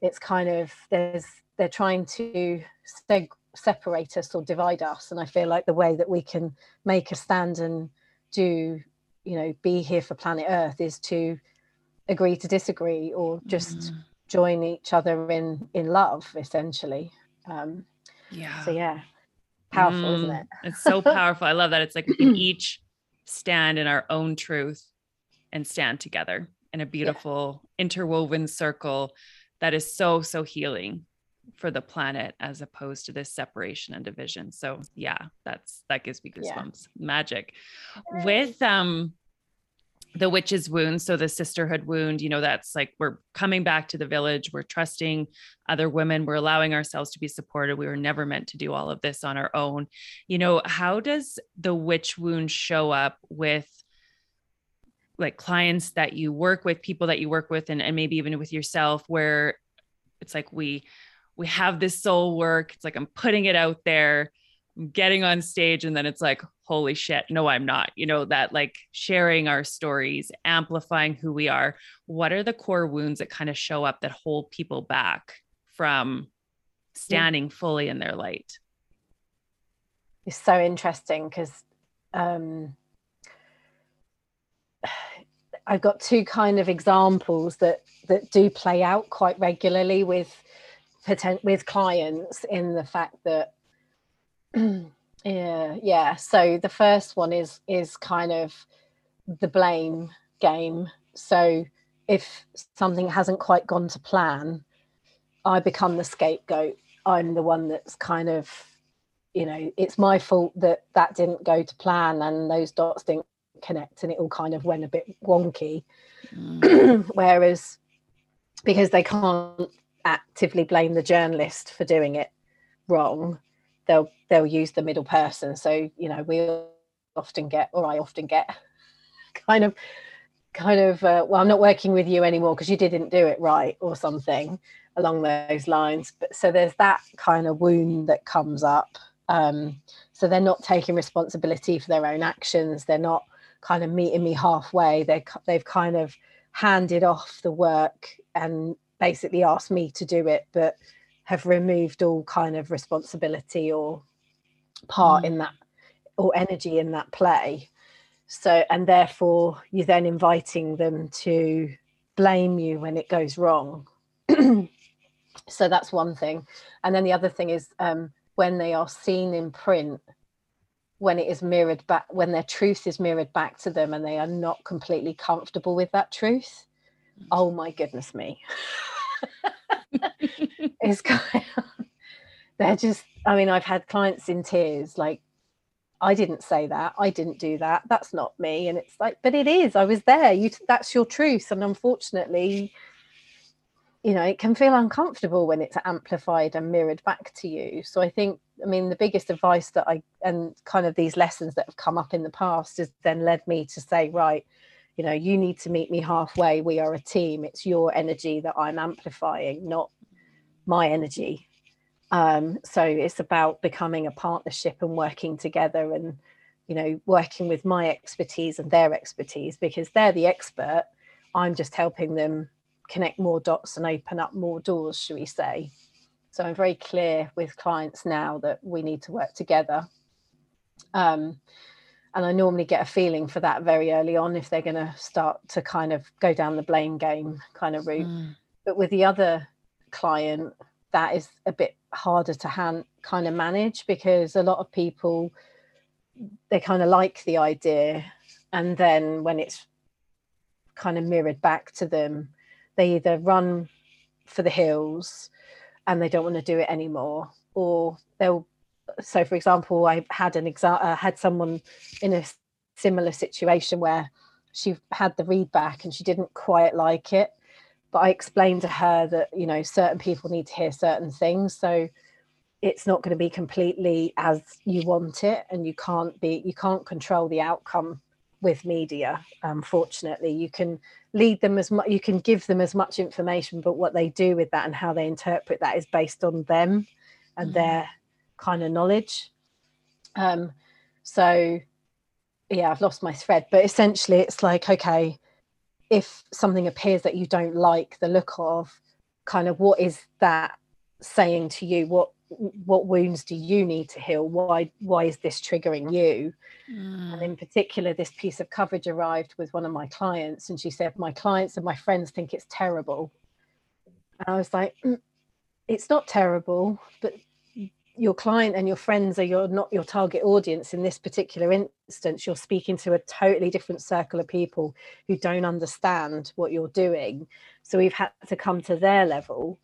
It's kind of there's they're trying to stay separate us or divide us and i feel like the way that we can make a stand and do you know be here for planet earth is to agree to disagree or just mm. join each other in in love essentially. Um yeah so yeah. powerful mm. isn't it? It's so powerful. I love that. It's like we can each stand in our own truth and stand together in a beautiful yeah. interwoven circle that is so so healing for the planet as opposed to this separation and division. So yeah, that's that gives me goosebumps. Yeah. Magic. With um the witch's wound, so the sisterhood wound, you know, that's like we're coming back to the village, we're trusting other women, we're allowing ourselves to be supported. We were never meant to do all of this on our own. You know, how does the witch wound show up with like clients that you work with, people that you work with, and, and maybe even with yourself, where it's like we we have this soul work. It's like I'm putting it out there, I'm getting on stage, and then it's like, holy shit, no, I'm not. You know, that like sharing our stories, amplifying who we are. What are the core wounds that kind of show up that hold people back from standing yeah. fully in their light? It's so interesting because um, I've got two kind of examples that that do play out quite regularly with potent with clients in the fact that yeah yeah. So the first one is is kind of the blame game. So if something hasn't quite gone to plan i become the scapegoat. I'm the one that's kind of you know it's my fault that that didn't go to plan and those dots didn't connect and it all kind of went a bit wonky. Mm. whereas because they can't actively blame the journalist for doing it wrong they'll they'll use the middle person. So you know we often get or i often get kind of kind of uh, well i'm not working with you anymore because you didn't do it right or something along those lines. But so there's that kind of wound that comes up. Um, so they're not taking responsibility for their own actions. They're not kind of meeting me halfway. They they've kind of handed off the work and basically asked me to do it, but have removed all kind of responsibility or part mm. in that or energy in that play. So, and therefore, you're then inviting them to blame you when it goes wrong. so, that's one thing. And then the other thing is um, when they are seen in print, when it is mirrored back, when their truth is mirrored back to them and they are not completely comfortable with that truth. Mm. Oh my goodness me. it's kind of, they're just, I mean, I've had clients in tears, like, I didn't say that. I didn't do that. That's not me. And it's like, but it is. I was there. You, that's your truth. And unfortunately, you know, it can feel uncomfortable when it's amplified and mirrored back to you. So I think, I mean, the biggest advice that I, and kind of these lessons that have come up in the past has then led me to say, right, you know you need to meet me halfway we are a team it's your energy that i'm amplifying not my energy um, so it's about becoming a partnership and working together and you know working with my expertise and their expertise because they're the expert i'm just helping them connect more dots and open up more doors should we say so i'm very clear with clients now that we need to work together um, and I normally get a feeling for that very early on if they're going to start to kind of go down the blame game kind of route. Mm. But with the other client, that is a bit harder to hand kind of manage because a lot of people they kind of like the idea and then when it's kind of mirrored back to them they either run for the hills and they don't want to do it anymore or they'll so for example i had an example uh, had someone in a similar situation where she had the read back and she didn't quite like it but i explained to her that you know certain people need to hear certain things so it's not going to be completely as you want it and you can't be you can't control the outcome with media unfortunately you can lead them as much you can give them as much information but what they do with that and how they interpret that is based on them and mm. their kind of knowledge um so yeah i've lost my thread but essentially it's like okay if something appears that you don't like the look of kind of what is that saying to you? What what wounds do you need to heal? Why why is this triggering you? Mm. and in particular this piece of coverage arrived with one of my clients and she said my clients and my friends think it's terrible. And i was like mm, it's not terrible but your client and your friends are your not your target audience in this particular instance you're speaking to a totally different circle of people who don't understand what you're doing. So we've had to come to their level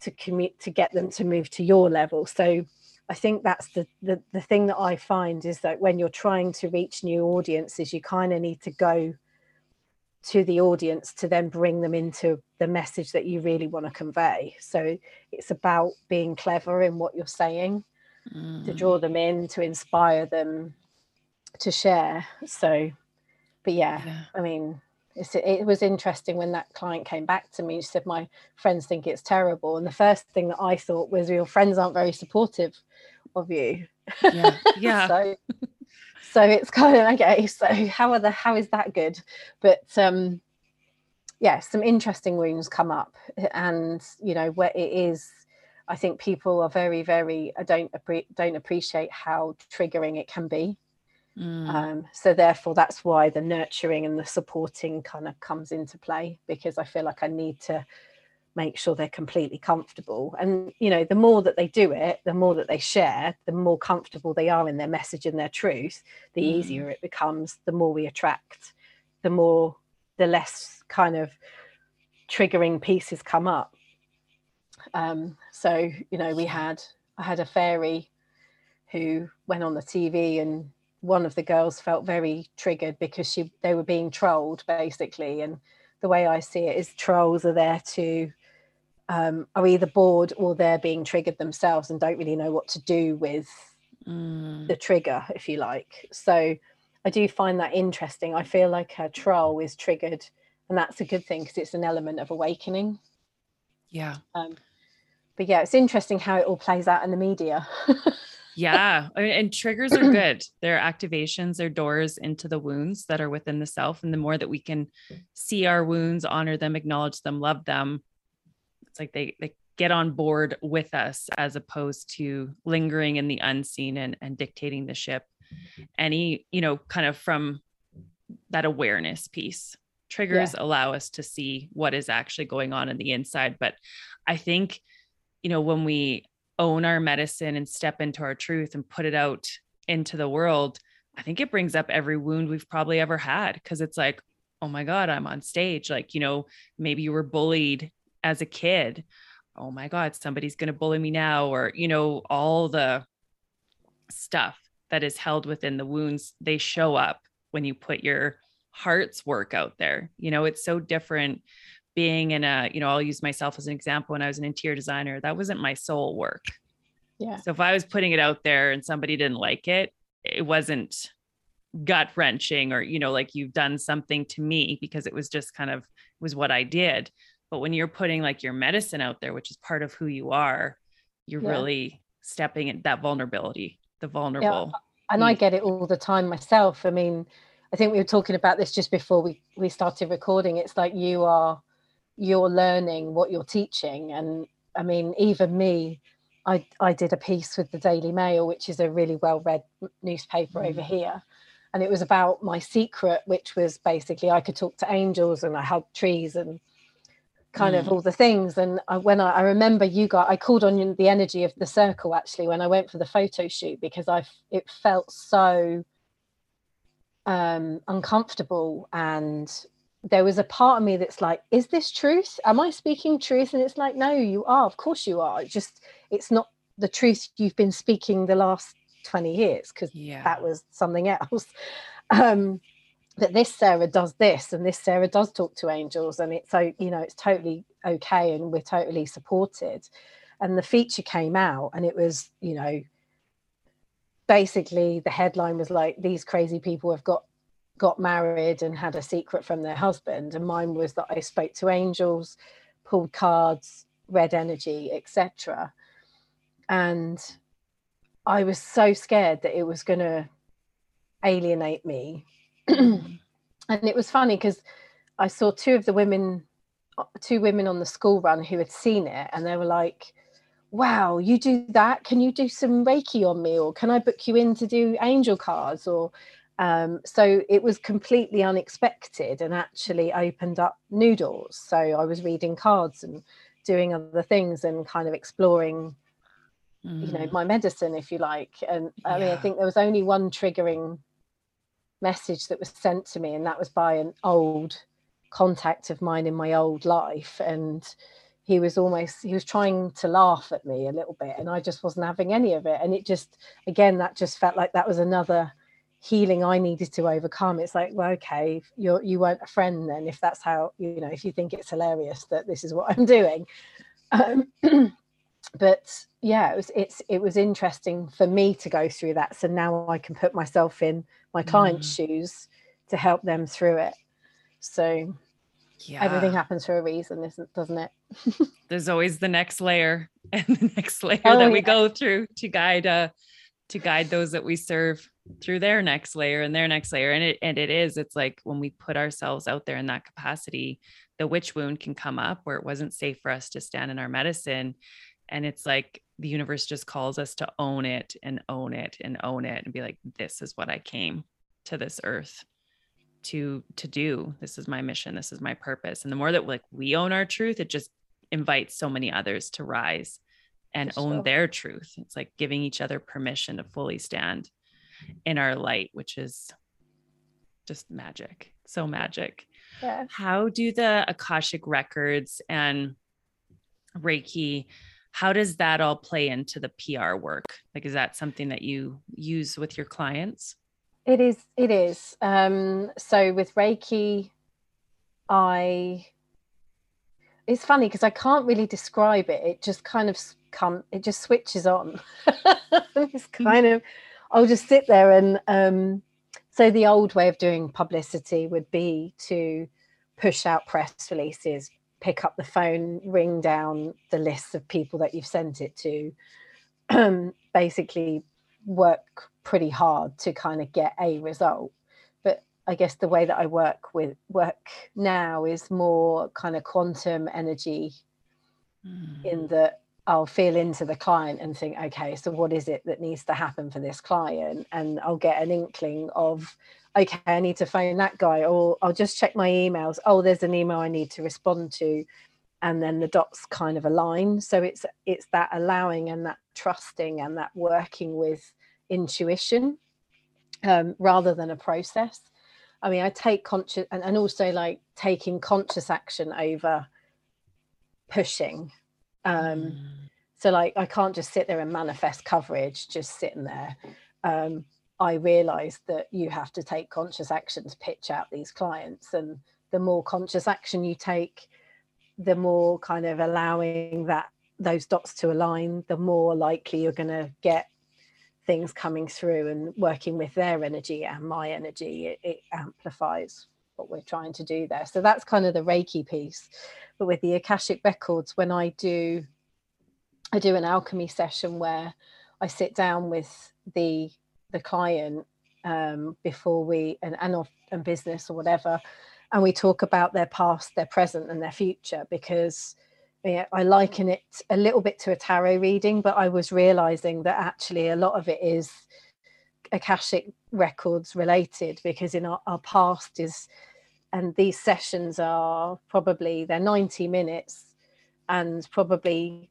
to commute to get them to move to your level. So i think that's the, the the thing that i find is that when you're trying to reach new audiences you kind of need to go to the audience to then bring them into the message that you really want to convey so it's about being clever in what you're saying mm. to draw them in to inspire them to share so but yeah, yeah. i mean it was interesting when that client came back to me. She said, My friends think it's terrible. And the first thing that I thought was, Your friends aren't very supportive of you. Yeah. Yeah. so, so it's kind of okay. So, how are the, how is that good? But, um, yeah, some interesting wounds come up. And, you know, where it is, I think people are very, very, I don't, appre- don't appreciate how triggering it can be Mm. Um, so therefore, that's why the nurturing and the supporting kind of comes into play because I feel like I need to make sure they're completely comfortable. And you know, the more that they do it, the more that they share, the more comfortable they are in their message and their truth, the mm. easier it becomes. The more we attract, the more, the less kind of triggering pieces come up. Um, so you know, we had I had a fairy who went on the TV and one of the girls felt very triggered because she they were being trolled basically and the way i see it is trolls are there to um, are either bored or they're being triggered themselves and don't really know what to do with mm. the trigger if you like so i do find that interesting i feel like a troll is triggered and that's a good thing because it's an element of awakening yeah um, but yeah it's interesting how it all plays out in the media yeah. And triggers are good. They're activations, they're doors into the wounds that are within the self. And the more that we can see our wounds, honor them, acknowledge them, love them, it's like they, they get on board with us as opposed to lingering in the unseen and, and dictating the ship. Any, you know, kind of from that awareness piece. Triggers yeah. allow us to see what is actually going on in the inside. But I think, you know, when we own our medicine and step into our truth and put it out into the world, I think it brings up every wound we've probably ever had because it's like, oh my God, I'm on stage. Like, you know, maybe you were bullied as a kid. Oh my God, somebody's going to bully me now. Or, you know, all the stuff that is held within the wounds, they show up when you put your heart's work out there. You know, it's so different being in a, you know, I'll use myself as an example when I was an interior designer, that wasn't my soul work. Yeah. So if I was putting it out there and somebody didn't like it, it wasn't gut wrenching or, you know, like you've done something to me because it was just kind of was what I did. But when you're putting like your medicine out there, which is part of who you are, you're yeah. really stepping in that vulnerability, the vulnerable. Yeah. And I get it all the time myself. I mean, I think we were talking about this just before we, we started recording. It's like you are you're learning what you're teaching and i mean even me i i did a piece with the daily mail which is a really well read newspaper mm. over here and it was about my secret which was basically i could talk to angels and i hugged trees and kind mm. of all the things and I, when I, I, remember you got i called on the energy of the circle actually when i went for the photo shoot because i it felt so um uncomfortable and there was a part of me that's like is this truth? Am i speaking truth? And it's like no you are. Of course you are. Just it's not the truth you've been speaking the last 20 years because yeah. that was something else. Um but this sarah does this and this sarah does talk to angels and it's so you know it's totally okay and we're totally supported. And the feature came out and it was you know basically the headline was like these crazy people have got got married and had a secret from their husband. And mine was that i spoke to angels pulled cards read energy etc and i was so scared that it was going to alienate me and it was funny because i saw two of the women two women on the school run who had seen it and they were like wow you do that can you do some reiki on me or can i book you in to do angel cards or um, so it was completely unexpected and actually opened up new doors. So I was reading cards and doing other things and kind of exploring, you know, mm. my medicine, if you like. And I yeah. mean, I think there was only one triggering message that was sent to me, and that was by an old contact of mine in my old life. And he was almost he was trying to laugh at me a little bit and i just wasn't having any of it and it just again that just felt like that was another healing I needed to overcome. It's like, well, okay, you're you weren't a friend then if that's how you know if you think it's hilarious that this is what I'm doing. Um, but yeah, it was it's it was interesting for me to go through that. So now I can put myself in my client's mm. shoes to help them through it. So yeah. everything happens for a reason, isn't doesn't it? There's always the next layer and the next layer oh, that we go through to guide uh to guide those that we serve through their next layer and their next layer and it and it is it's like when we put ourselves out there in that capacity the witch wound can come up where it wasn't safe for us to stand in our medicine and it's like the universe just calls us to own it and own it and own it and be like this is what i came to this earth to to do this is my mission this is my purpose and the more that like we own our truth it just invites so many others to rise and own their truth it's like giving each other permission to fully stand in our light, which is just magic. So magic. Yeah. How do the Akashic records and Reiki, how does that all play into the PR work? Like, is that something that you use with your clients? It is. It is. Um, so with Reiki, I. It's funny because I can't really describe it. It just kind of come. It just switches on. it's kind of I'll just sit there and um, so the old way of doing publicity would be to push out press releases, pick up the phone, ring down the list of people that you've sent it to, basically work pretty hard to kind of get a result. But I guess the way that I work with work now is more kind of quantum energy mm. in that I'll feel into the client and think, okay, so what is it that needs to happen for this client? And I'll get an inkling of, okay, I need to phone that guy, or I'll just check my emails. Oh, there's an email I need to respond to. And then the dots kind of align. So it's it's that allowing and that trusting and that working with intuition um, rather than a process. I mean, I take conscious and, and also like taking conscious action over pushing um, mm. So like I can't just sit there and manifest coverage just sitting there. Um, I realized that you have to take conscious action to pitch out these clients. And the more conscious action you take, the more kind of allowing that those dots to align, the more likely you're going to get things coming through and working with their energy and my energy. It, it amplifies what we're trying to do there. So that's kind of the Reiki piece. But with the Akashic records, when I do I do an alchemy session where I sit down with the the client um, before we and and, and business or whatever, and we talk about their past, their present, and their future because yeah, I liken it a little bit to a tarot reading, but I was realizing that actually a lot of it is Akashic records related because in our, our past is and these sessions are probably they're 90 minutes and probably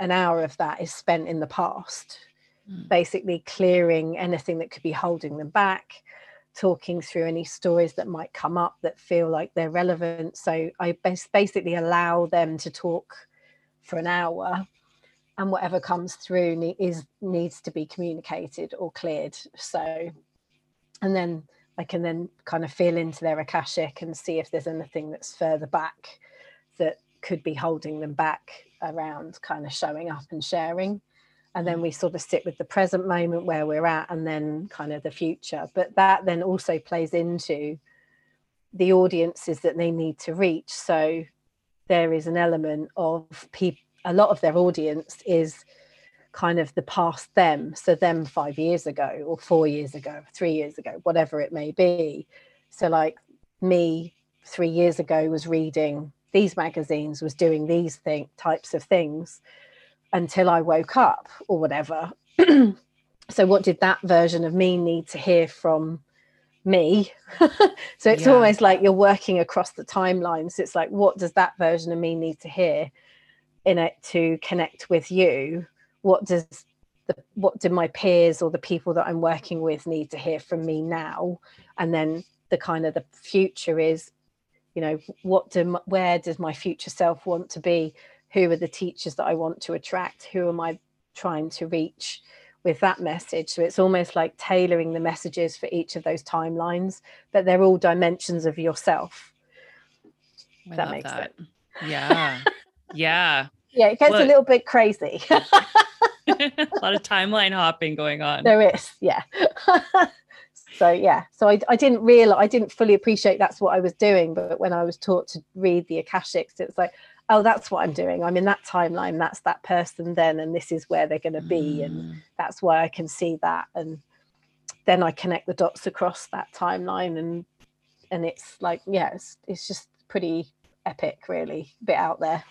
an hour of that is spent in the past mm. basically clearing anything that could be holding them back talking through any stories that might come up that feel like they're relevant so i basically allow them to talk for an hour and whatever comes through is needs to be communicated or cleared so and then I can then kind of feel into their Akashic and see if there's anything that's further back that could be holding them back around kind of showing up and sharing. And then mm. we sort of sit with the present moment where we're at and then kind of the future. But that then also plays into the audiences that they need to reach. So there is an element of people a lot of their audience is kind of the past them. So them 5 years ago or 4 years ago 3 years ago whatever it may be. So like me 3 years ago was reading these magazines was doing these thing, types of things until I woke up or whatever. so, what did that version of me need to hear from me? so, it's yeah. almost like you're working across the timelines. So it's like, what does that version of me need to hear in it to connect with you? What does the, what do my peers or the people that I'm working with need to hear from me now? And then the kind of the future is, you know, what do where does my future self want to be? Who are the teachers that I want to attract? Who am I trying to reach with that message? So it's almost like tailoring the messages for each of those timelines, but they're all dimensions of yourself. I that makes that. sense. Yeah. Yeah. yeah, it gets well, a little bit crazy. a lot of timeline hopping going on. There is, yeah. so yeah so I, I didn't realize i didn't fully appreciate that's what i was doing but when i was taught to read the akashics it's like oh that's what i'm doing. I'm in that timeline. That's that person then and this is where they're going to be mm. and that's why i can see that and then i connect the dots across that timeline and and it's like yeah it's, it's just pretty epic really a bit out there.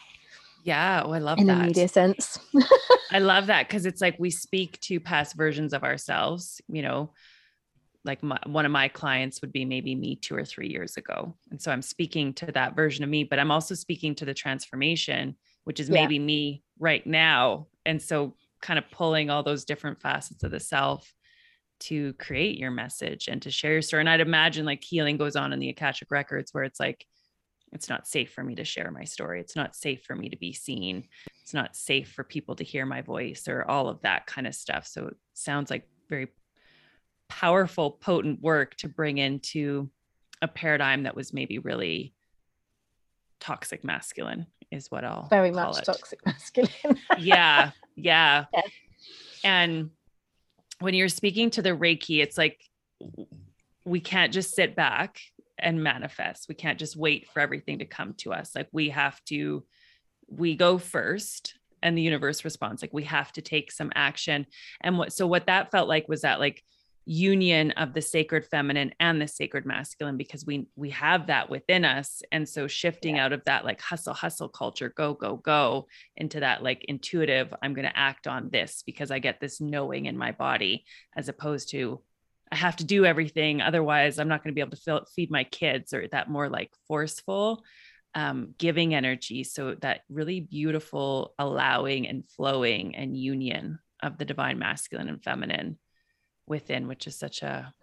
Yeah oh, i love in that. a media sense. I love that because it's like we speak to past versions of ourselves you know like my, one of my clients would be maybe me two or three years ago. And so i'm speaking to that version of me but i'm also speaking to the transformation which is maybe me right now. And so kind of pulling all those different facets of the self to create your message and to share your story. And i'd imagine like healing goes on in the akashic records where it's like it's not safe for me to share my story. It's not safe for me to be seen. It's not safe for people to hear my voice or all of that kind of stuff. So it sounds like very powerful, potent work to bring into a paradigm that was maybe really toxic masculine is what I'll very much it. toxic masculine. yeah, yeah. Yeah. And when you're speaking to the Reiki, it's like we can't just sit back and manifest. We can't just wait for everything to come to us. Like we have to, we go first and the universe responds. Like we have to take some action. And what, so what that felt like was that like union of the sacred feminine and the sacred masculine because we we have that within us and so shifting yeah. out of that like hustle hustle culture go go go into that like intuitive i'm going to act on this because i get this knowing in my body as opposed to i have to do everything otherwise i'm not going to be able to feed my kids or that more like forceful um, giving energy so that really beautiful allowing and flowing and union of the divine masculine and feminine within, which is such a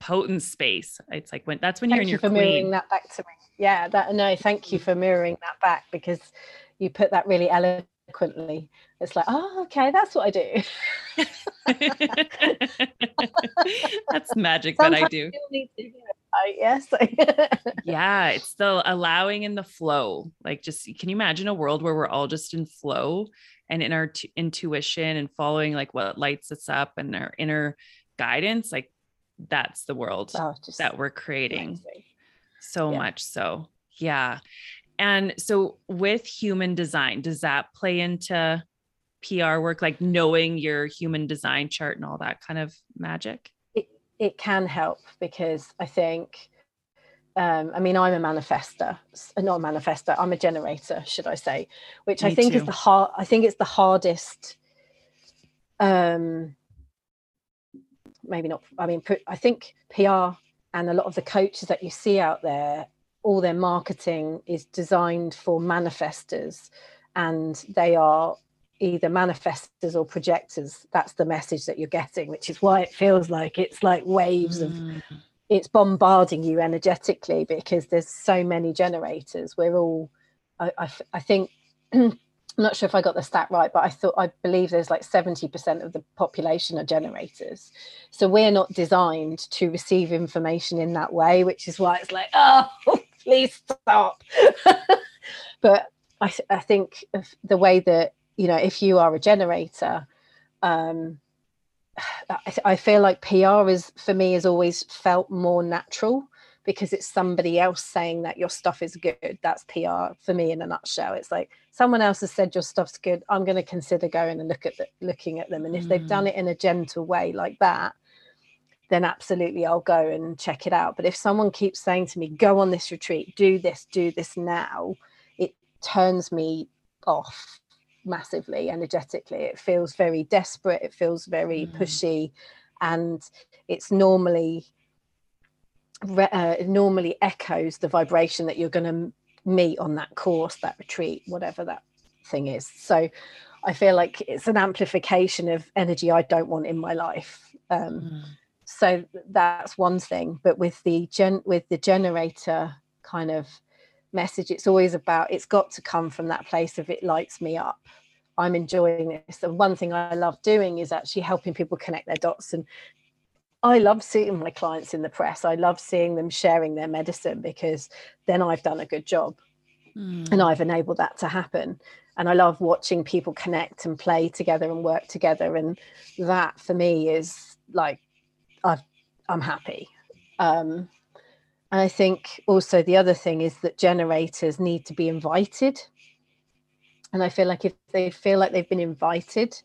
potent space. It's like when that's when thank you're in you your for queen. mirroring that back to me. Yeah, that no, thank you for mirroring that back because you put that really eloquently. It's like, oh, okay, that's what I do. that's magic that I do. Uh, yes. yeah, it's the allowing in the flow. Like, just can you imagine a world where we're all just in flow and in our t- intuition and following like what lights us up and our inner guidance? Like, that's the world oh, that we're creating. Amazing. So yeah. much so. Yeah. And so, with human design, does that play into PR work, like knowing your human design chart and all that kind of magic? it can help because I think, um, I mean, I'm a manifester, not a manifester. I'm a generator, should I say? Which Me I think too. is the hard. I think it's the hardest. Um, maybe not. I mean, I think PR and a lot of the coaches that you see out there, all their marketing is designed for manifestors, and they are either manifestors or projectors that's the message that you're getting which is why it feels like it's like waves of mm. It's bombarding you energetically because there's so many generators. We're all i, I, I think i'm not sure if i got the stat right but i thought i believe there's like 70% of the population are generators. So we're not designed to receive information in that way which is why it's like oh please stop. But I, I think the way that you know if you are a generator um, I feel like PR is for me has always felt more natural because it's somebody else saying that your stuff is good. That's PR for me in a nutshell. It's like someone else has said your stuff's good. I'm going to consider going and look at the, looking at them. And if mm. they've done mm. it in a gentle way like that, then absolutely I'll go and check it out. But if someone keeps saying to me, go on this retreat, do this, do this now, it turns me off massively energetically. It feels very desperate, it feels very mm. pushy, and it's normally uh, normally echoes the vibration that you're going to meet on that course, that retreat, whatever that thing is. So I feel like it's an amplification of energy I don't want in my life. Um, mm. So that's one thing. But with the gen with the generator kind of message, it's always about it's got to come from that place of it lights me up. I'm enjoying this. And one thing I love doing is actually helping people connect their dots and I love seeing my clients in the press. I love seeing them sharing their medicine because then I've done a good job mm. and I've enabled that to happen. And I love watching people connect and play together and work together. And that for me is like, I've, I'm happy. Um, and I think also the other thing is that generators need to be invited. And I feel like if they feel like they've been invited,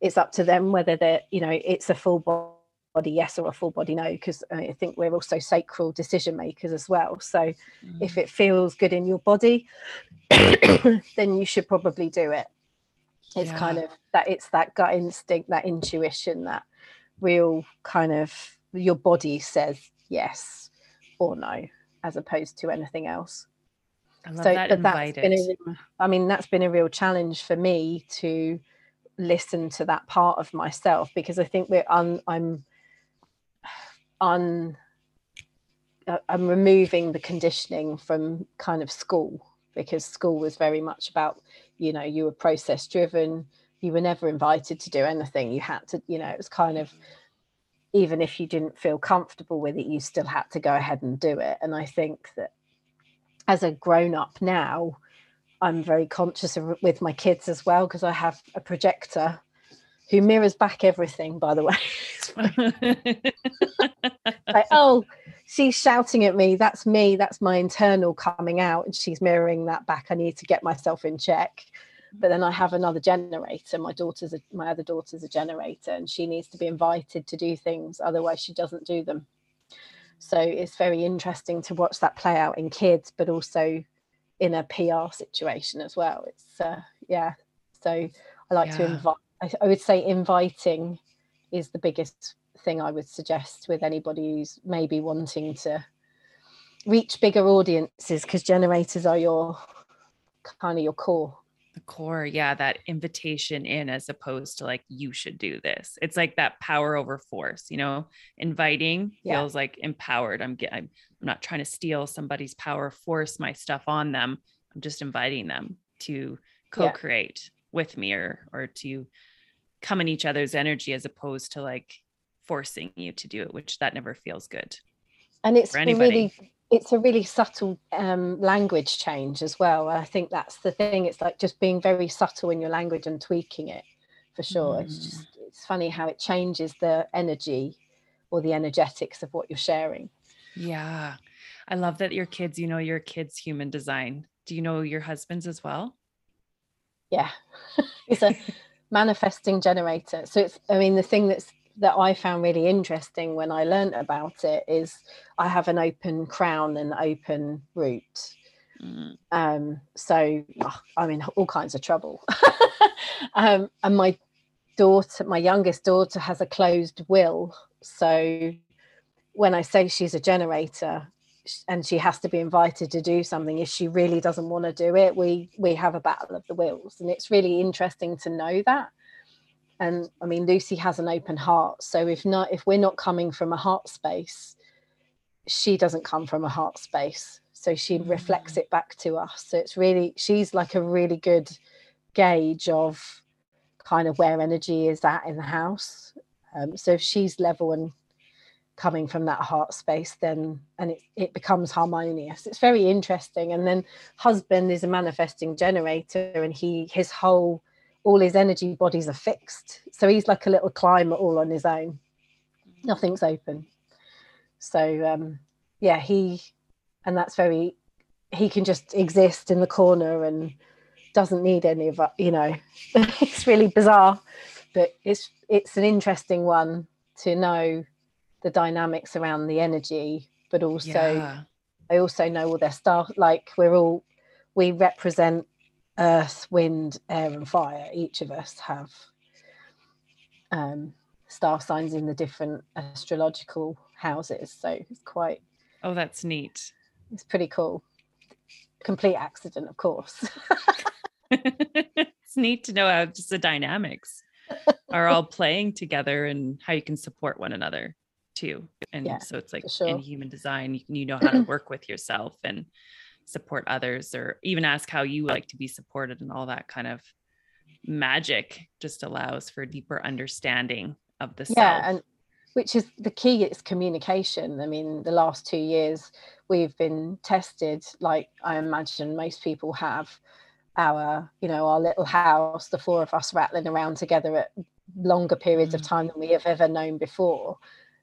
it's up to them whether they're, you know, it's a full body yes or a full body no because i think we're also sacral decision makers as well so mm. if it feels good in your body then you should probably do it it's yeah. kind of that it's that gut instinct that intuition that real kind of your body says yes or no as opposed to anything else. So that but that's been a, i mean that's been a real challenge for me to listen to that part of myself because i think we're un, i'm un uh, I'm removing the conditioning from kind of school because school was very much about you know you were process driven you were never invited to do anything you had to you know it was kind of even if you didn't feel comfortable with it you still had to go ahead and do it and i think that as a grown up now i'm very conscious of with my kids as well because i have a projector who mirrors back everything, by the way. like, oh, she's shouting at me. That's me. That's my internal coming out. And she's mirroring that back. I need to get myself in check. But then I have another generator. My daughter's a, my other daughter's a generator, and she needs to be invited to do things. Otherwise, she doesn't do them. So it's very interesting to watch that play out in kids, but also in a PR situation as well. It's uh, yeah. So I like yeah. to invite I, I would say inviting is the biggest thing I would suggest with anybody who's maybe wanting to reach bigger audiences because generators are your kind of your core core yeah that invitation in as opposed to like you should do this. It's like that power over force you know? Inviting yeah. feels like empowered. I'm I'm not trying to steal somebody's power force my stuff on them. I'm just inviting them to co-create yeah. with me or or to come in each other's energy as opposed to like forcing you to do it which that never feels good and it's really it's a really subtle um, language change as well. I think that's the thing. It's like just being very subtle in your language and tweaking it for sure. Mm. it's just it's funny how it changes the energy or the energetics of what you're sharing. Yeah. I love that your kids you know your kids human design. Do you know your husband's as well? Yeah. It's a manifesting generator. So it's, I mean, the thing that's that I found really interesting when I learned about it is I have an open crown and open root. Mm. Um, so I'm in all kinds of trouble. um, and my daughter, my youngest daughter, has a closed will. So when I say she's a generator, and she has to be invited to do something if she really doesn't want to do it we we have a battle of the wills and it's really interesting to know that and i mean lucy has an open heart so if not if we're not coming from a heart space she doesn't come from a heart space. So she mm-hmm. reflects it back to us. So it's really she's like a really good gauge of kind of where energy is at in the house. Um, so if she's level and coming from that heart space then and it, it becomes harmonious. It's very interesting. And then husband is a manifesting generator and he his whole all his energy bodies are fixed. So he's like a little climber all on his own. Nothing's open. So um, yeah, he and that's very he can just exist in the corner and doesn't need any of you know. it's really bizarre, but it's it's an interesting one to know the dynamics around the energy, but also yeah. I also know all their stuff. Like we're all we represent earth, wind, air, and fire. Each of us have um, star signs in the different astrological houses. So it's quite. Oh, that's neat. It's pretty cool. Complete accident, of course. it's neat to know how just the dynamics are all playing together and how you can support one another too. And yeah, so it's like sure. in human design, you, you know how to work with yourself and support others or even ask how you like to be supported and all that kind of magic just allows for deeper understanding of the yeah, self. and which is the key is communication. I mean, the last two years we've been tested, like I imagine most people have, our, you know, our little house, the four of us rattling around together at longer periods mm. of time than we have ever known before.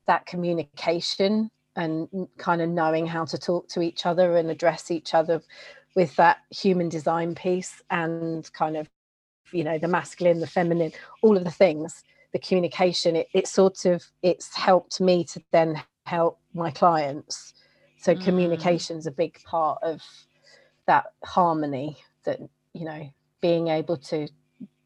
That communication and kind of knowing how to talk to each other and address each other with that human design piece and kind of you know the masculine the feminine all of the things the communication it, it sort of it's helped me to then help my clients. So mm. communication's a big part of that harmony that you know being able to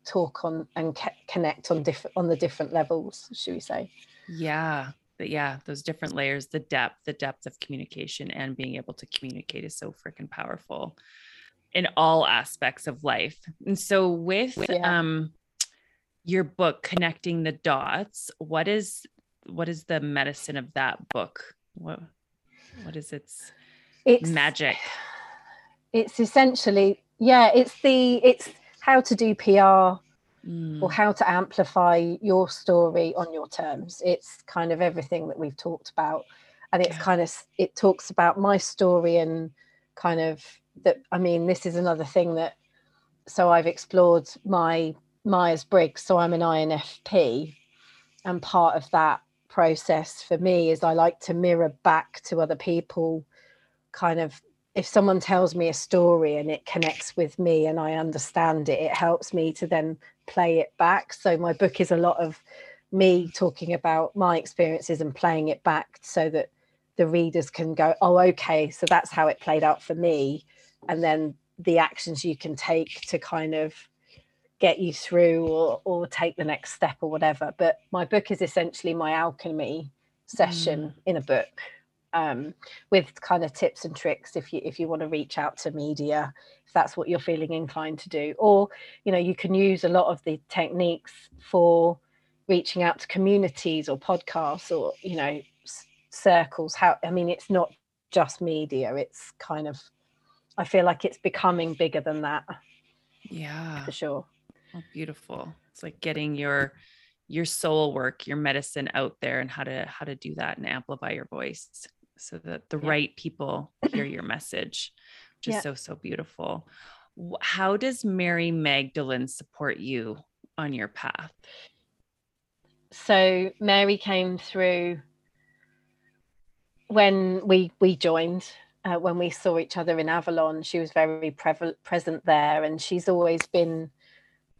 talk on and connect on different on the different levels should we say. Yeah but yeah, those different layers, the depth, the depth of communication and being able to communicate is so freaking powerful in all aspects of life. And so with yeah. um your book connecting the dots, what is what is the medicine of that book? What what is its it's magic? It's essentially yeah, it's the it's how to do PR mm. or how to amplify your story on your terms. It's kind of everything that we've talked about. And it's yeah. kind of, it talks about my story and kind of that. I mean, this is another thing that, so I've explored my Myers Briggs. So I'm an INFP. And part of that process for me is I like to mirror back to other people kind of if someone tells me a story and it connects with me and I understand it, it helps me to then play it back. So my book is a lot of me talking about my experiences and playing it back so that the readers can go, oh, okay, so that's how it played out for me. And then the actions you can take to kind of get you through or, or take the next step or whatever. But my book is essentially my alchemy session mm. in a book um, with kind of tips and tricks if you if you want to reach out to media if that's what you're feeling inclined to do. Or you know you can use a lot of the techniques for reaching out to communities or podcasts or you know circles. How i mean it's not just media it's kind of i feel like it's becoming bigger than that. Yeah. For sure. Oh, beautiful. It's like getting your your soul work your medicine out there and how to how to do that and amplify your voice so that the yeah. right people hear your message, which yeah. is so, so beautiful. How does Mary Magdalene support you on your path? So Mary came through when we we joined uh, when we saw each other in Avalon, she was very pre- present there, and she's always been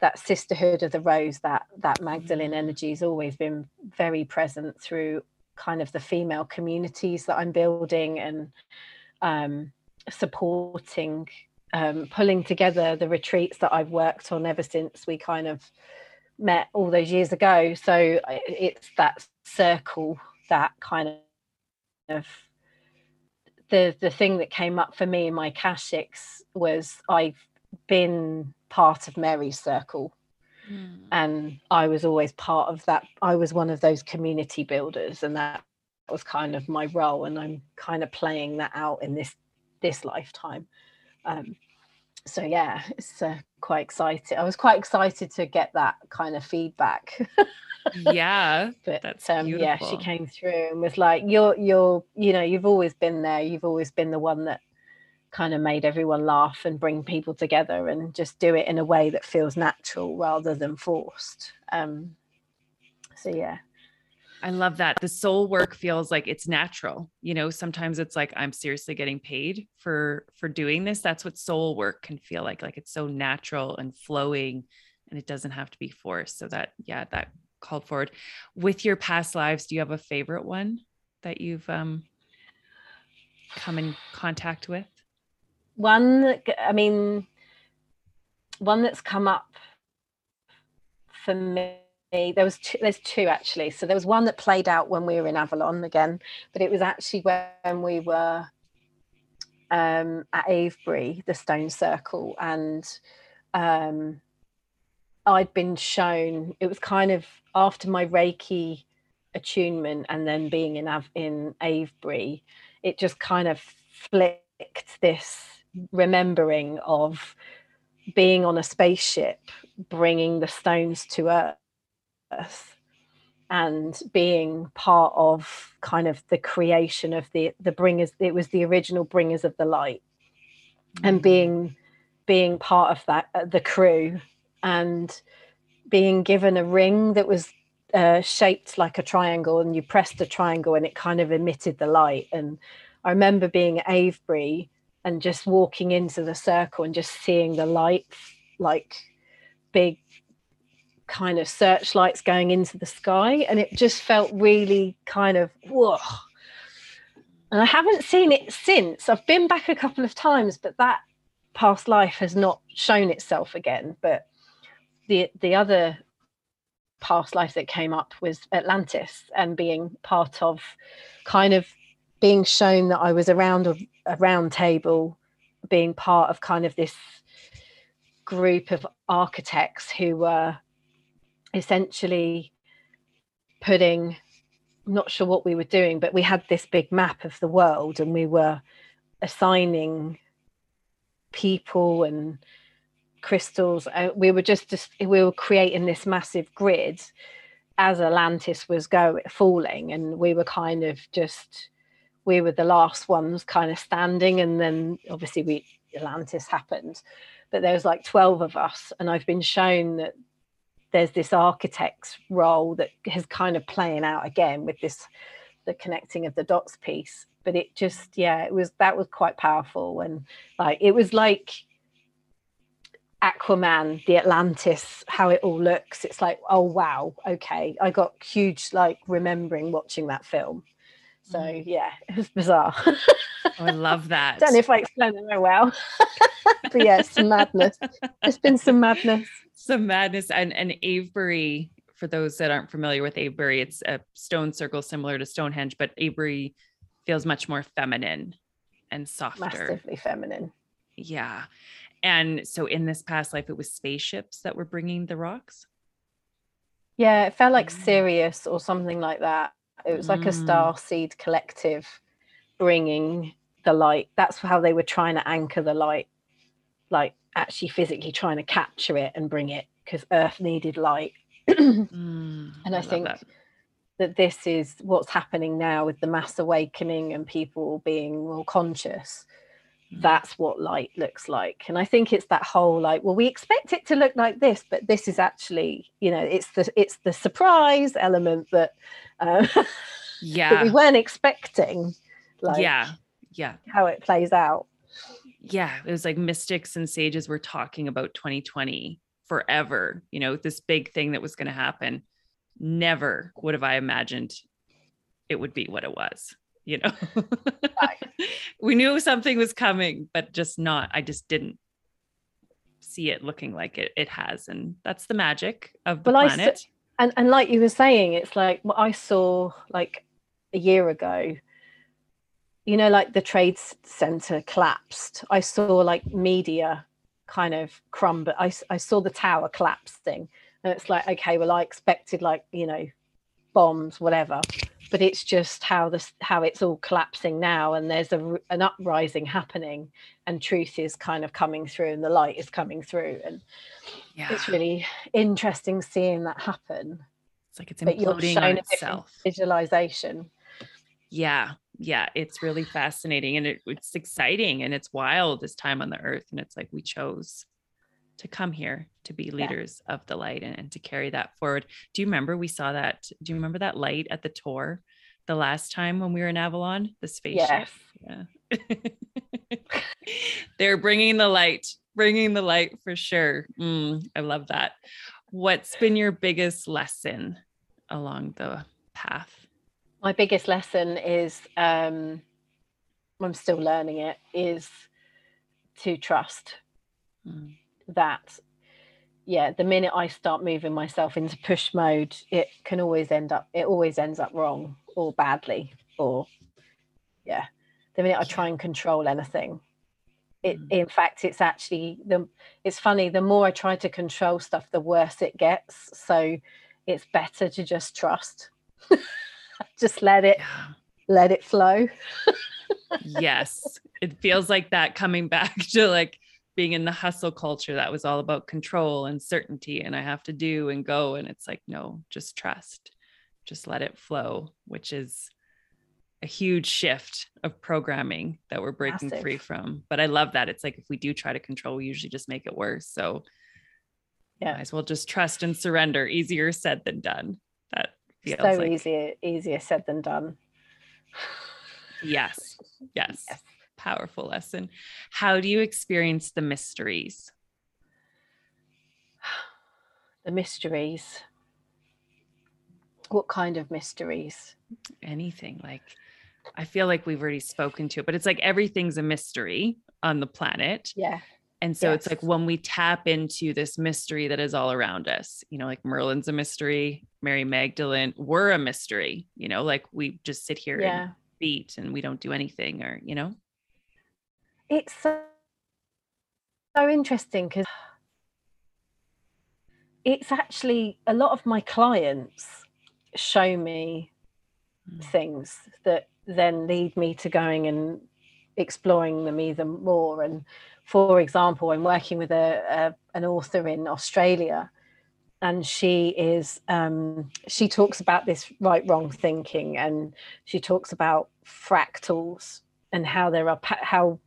that sisterhood of the rose. That that Magdalene mm. energy has always been very present through kind of the female communities that I'm building and um, supporting, um, pulling together the retreats that I've worked on ever since we kind of met all those years ago. So it's that circle that kind of the the thing that came up for me in my Akashics was I've been part of Mary's circle Mm. And I was always part of that. I was one of those community builders, and that was kind of my role. And I'm kind of playing that out in this this lifetime. Um, so yeah, it's uh, quite excited. I was quite excited to get that kind of feedback. yeah, but that's um, yeah, she came through and was like, "You're, you're, you know, you've always been there. You've always been the one that kind of made everyone laugh and bring people together and just do it in a way that feels natural rather than forced. Um, so yeah. I love that. The soul work feels like it's natural. You know, sometimes it's like I'm seriously getting paid for for doing this. That's what soul work can feel like. Like it's so natural and flowing and it doesn't have to be forced. So that yeah, that called forward. With your past lives, do you have a favorite one that you've um come in contact with? One I mean one that's come up for me there was two, there's two actually. So there was one that played out when we were in avalon again but it was actually when we were um, at avebury the stone circle and um, i'd been shown it was kind of after my reiki attunement and then being in in avebury it just kind of flicked this remembering of being on a spaceship bringing the stones to earth and being part of kind of the creation of the the bringers it was the original bringers of the light and mm. being being part of that uh, the crew and being given a ring that was uh, shaped like a triangle and you pressed the triangle and it kind of emitted the light and i remember being at avebury and just walking into the circle and just seeing the lights like big kind of searchlights going into the sky. And it just felt really kind of whoa. And i haven't seen it since. I've been back a couple of times but that past life has not shown itself again. But the the other past life that came up was atlantis and being part of kind of being shown that i was around a round table being part of kind of this group of architects who were essentially putting I'm not sure what we were doing, but we had this big map of the world and we were assigning people and crystals. Uh, we were just, just we were creating this massive grid as Atlantis was going falling, and we were kind of just we were the last ones kind of standing, and then obviously we Atlantis happened, but there was like twelve of us, and I've been shown that there's this architect's role that is kind of playing out again with this the connecting of the dots piece. But it just yeah it was that was quite powerful and like it was like aquaman the atlantis how it all looks. It's like oh wow okay. I got huge like remembering watching that film so mm. yeah it was bizarre. Oh, i love that. Don't know if i explained it very well. But yeah some madness. There's been some madness. Some madness and and Avebury for those that aren't familiar with Avebury it's a stone circle similar to Stonehenge but Avebury feels much more feminine and softer. Massively feminine. Yeah. And so in this past life it was spaceships that were bringing the rocks? Yeah it felt like mm. Sirius or something like that it was like mm. a star seed collective bringing the light that's how they were trying to anchor the light like actually physically trying to capture it and bring it because Earth needed light. mm, and I, I think that. that this is what's happening now with the mass awakening and people being more conscious. That's what light looks like. And I think it's that whole like, well, we expect it to look like this, but this is actually, you know, it's the it's the surprise element that uh, yeah that we weren't expecting. Like, yeah, yeah, how it plays out yeah, it was like mystics and sages were talking about 2020 forever, you know, this big thing that was going to happen. Never would have I imagined it would be what it was, you know. we knew something was coming, but just not, I just didn't see it looking like it, it has. And that's the magic of the well, planet. And, and like you were saying, it's like what I saw like a year ago you know, like the trade center collapsed. I saw like media kind of crumble. I, I saw the tower collapsing. And it's like, okay, well, I expected like, you know, bombs, whatever. But it's just how this how it's all collapsing now, and there's a an uprising happening, and truth is kind of coming through, and the light is coming through, and yeah. it's really interesting seeing that happen. It's like it's imploding on itself. Visualization. Yeah, yeah, it's really fascinating and it, it's exciting and it's wild this time on the earth. And it's like we chose to come here to be leaders yeah. of the light and, and, to carry that forward. Do you remember we saw that? Do you remember that light at the Tor the last time when we were in Avalon? The spaceship. Yes. Yeah. They're bringing the light, bringing the light for sure. Mm, I love that. What's been your biggest lesson along the path? My biggest lesson is um, I'm still learning it is to trust. Mm that yeah the minute i start moving myself into push mode it can always end up it always ends up wrong or badly or yeah. The minute i try and control anything it mm. in fact it's actually the it's funny the more i try to control stuff the worse it gets. So it's better to just trust. Just let it let it flow. Yes. It feels like that coming back to like being in the hustle culture that was all about control and certainty and I have to do and go. And it's like, no, just trust, just let it flow, which is a huge shift of programming that we're breaking Massive. free from. But I love that. It's like if we do try to control, we usually just make it worse. So yeah, might as well just trust and surrender. Easier said than done. That feels so like... easier, easier said than done. yes. Yes. yes powerful lesson. How do you experience the mysteries? The mysteries. What kind of mysteries? Anything like I feel like we've already spoken to it, but it's like everything's a mystery on the planet. Yeah. And so yes. it's like when we tap into this mystery that is all around us, you know, like Merlin's a mystery, Mary Magdalene, we're a mystery, you know, like we just sit here yeah. and beat and we don't do anything or, you know? It's so, so interesting because it's actually a lot of my clients show me mm. things that then lead me to going and exploring them even more and for example i'm working with a, a an author in australia and she is um, she talks about this right wrong thinking and she talks about fractals and how there are how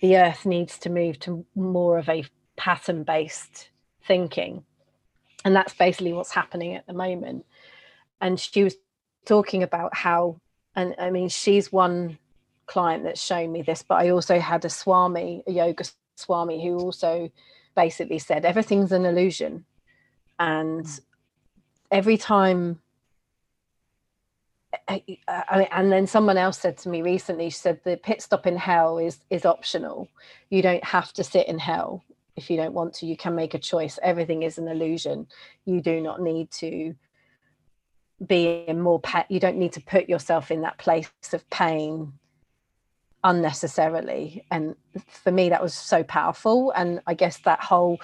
the earth needs to move to more of a pattern based thinking. And that's basically what's happening at the moment. And she was talking about how and i mean she's one client that's shown me this but i also had a swami a yoga swami who also basically said everything's an illusion. And every time I, I, and then someone else said to me recently, she said the pit stop in hell is is optional. You don't have to sit in hell if you don't want to. You can make a choice. Everything is an illusion. You do not need to be in more pet. You don't need to put yourself in that place of pain unnecessarily. And for me, that was so powerful. And I guess that whole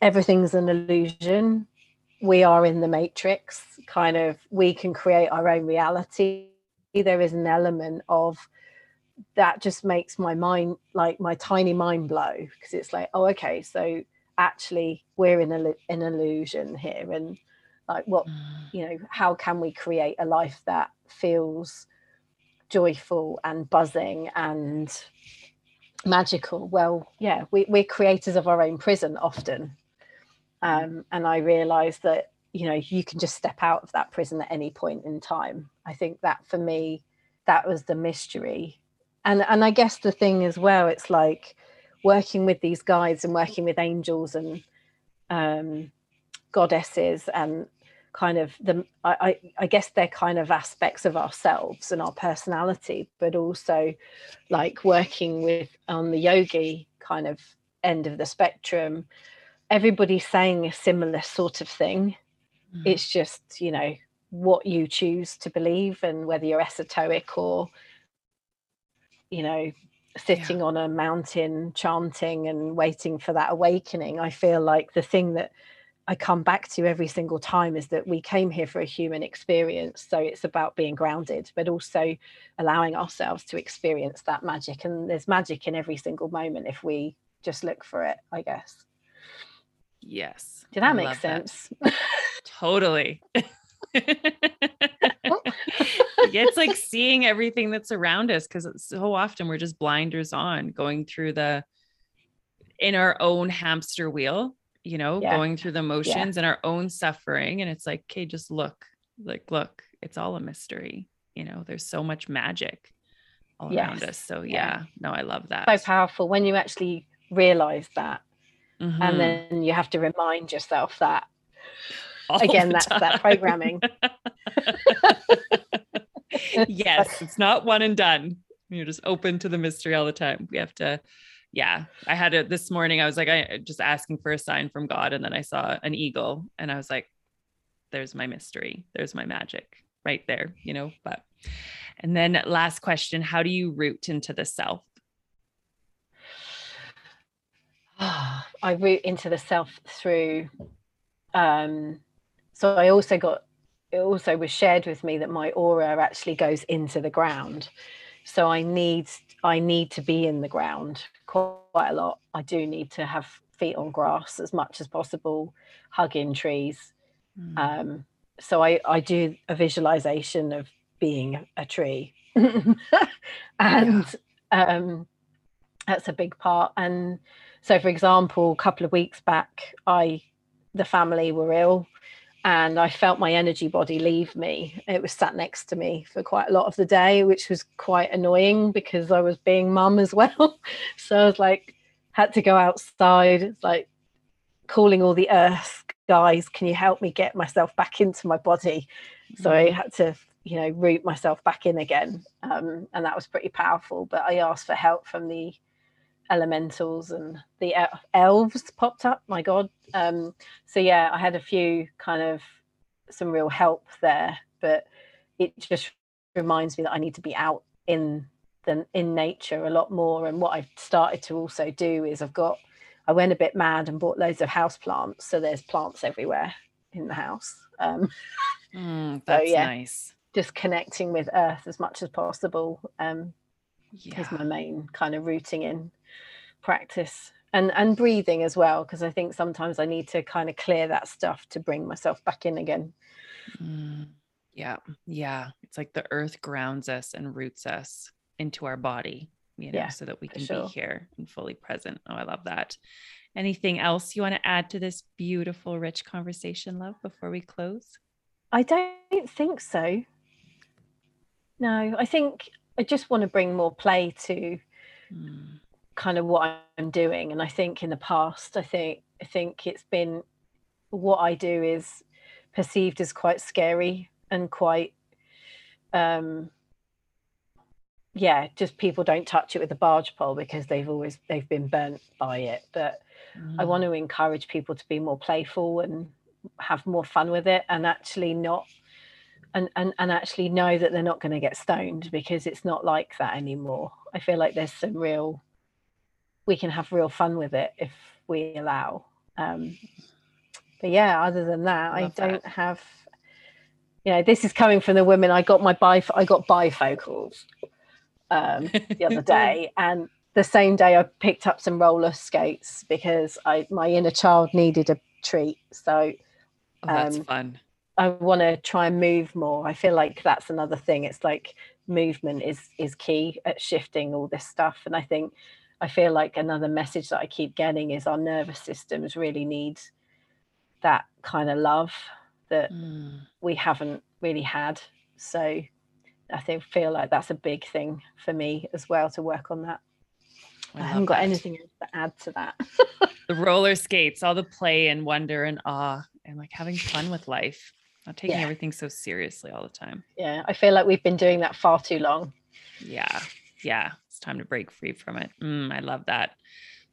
everything's an illusion we are in the matrix kind of we can create our own reality. There is an element of that just makes my mind like my tiny mind blow because it's like oh okay so actually we're in a, an illusion here and like what mm. you know how can we create a life that feels joyful and buzzing and magical? Well yeah we, we're creators of our own prison often um, and I realized that, you know, you can just step out of that prison at any point in time. I think that for me, that was the mystery. And and I guess the thing as well, it's like working with these guides and working with angels and um, goddesses and kind of the I, I guess they're kind of aspects of ourselves and our personality, but also like working with on the yogi kind of end of the spectrum everybody's saying a similar sort of thing. Mm. It's just, you know, what you choose to believe and whether you're esoteric or, you know, sitting yeah. on a mountain chanting and waiting for that awakening. I feel like the thing that I come back to every single time is that we came here for a human experience. So it's about being grounded, but also allowing ourselves to experience that magic. And there's magic in every single moment if we just look for it, I guess. Yes. Did that I make sense? That. totally. it's like seeing everything that's around us because so often we're just blinders on going through the in our own hamster wheel, you know, yeah. going through the motions yeah. and our own suffering. And it's like, okay, just look, like, look, it's all a mystery. You know, there's so much magic all yes. around us. So yeah. yeah, no, I love that. So powerful when you actually realize that. Mm-hmm. And then you have to remind yourself that all again, that's time. that programming. yes, it's not one and done. You're just open to the mystery all the time. We have to yeah, I had it this morning. I was like, I just asking for a sign from God. And then I saw an eagle and I was like, there's my mystery. There's my magic right there, you know. But, and then last question How do you root into the self? I root into the self through, um, so I also got, it also was shared with me that my aura actually goes into the ground. So I need, I need to be in the ground quite a lot. I do need to have feet on grass as much as possible, hugging trees. Mm. Um, so I, I do a visualization of being a tree. and yeah. um, that's a big part. And so, for example, a couple of weeks back, I the family were ill and I felt my energy body leave me. It was sat next to me for quite a lot of the day, which was quite annoying because I was being mum as well. so I was like, had to go outside. It's like calling all the earth guys, can you help me get myself back into my body? So I mm. had to, you know, root myself back in again. Um, and that was pretty powerful. But I asked for help from the elementals and the elves popped up my god. Um, so yeah i had a few kind of some real help there but it just reminds me that i need to be out in the in nature a lot more. And what i've started to also do is i've got i went a bit mad and bought loads of house plants so there's plants everywhere in the house. Um, mm, that's so, yeah, nice. just connecting with earth as much as possible um, yeah. is my main kind of rooting in practice and and breathing as well because i think sometimes i need to kind of clear that stuff to bring myself back in again. Mm, yeah yeah it's like the earth grounds us and roots us into our body you know yeah, so that we can sure. be here and fully present oh i love that. Anything else you want to add to this beautiful rich conversation love before we close? I don't think so. No i think i just want to bring more play to mm kind of what I'm doing. And I think in the past, I think I think it's been what I do is perceived as quite scary and quite um yeah, just people don't touch it with a barge pole because they've always they've been burnt by it. But mm. I want to encourage people to be more playful and have more fun with it and actually not and, and and actually know that they're not going to get stoned because it's not like that anymore. I feel like there's some real we can have real fun with it if we allow. Um, but yeah, other than that, I, I don't that. have. You know, this is coming from the women. I got my bif- I got bifocals um, the other day, and the same day I picked up some roller skates because I my inner child needed a treat. So oh, that's um, fun. I want to try and move more. I feel like that's another thing. It's like movement is is key at shifting all this stuff, and I think I feel like another message that I keep getting is our nervous systems really need that kind of love that mm. we haven't really had. So I think feel like that's a big thing for me as well to work on that. I, I haven't got that. anything else to add to that. the roller skates, all the play and wonder and awe, and like having fun with life, not taking yeah. everything so seriously all the time. Yeah, I feel like we've been doing that far too long. Yeah, yeah, time to break free from it. Mm, I love that.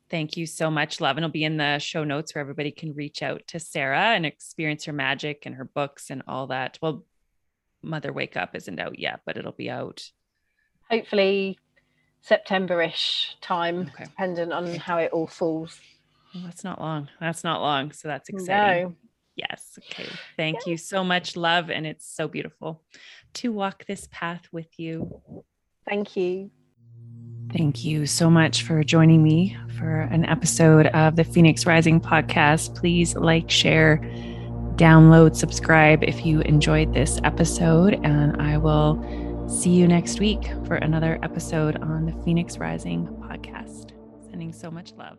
Thank you so much, love. And it'll be in the show notes where everybody can reach out to Sarah and experience her magic and her books and all that. Well, Mother Wake Up isn't out yet, but it'll be out. Hopefully September-ish time, okay. dependent on how it all falls. Well, that's not long. That's not long. So that's exciting. No. Yes. Okay. Thank you so much, love. And it's so beautiful to walk this path with you. Thank you. Thank you so much for joining me for an episode of the Phoenix Rising podcast. Please like, share, download, subscribe if you enjoyed this episode, and I will See you next week for another episode on the Phoenix Rising podcast. Sending so much love.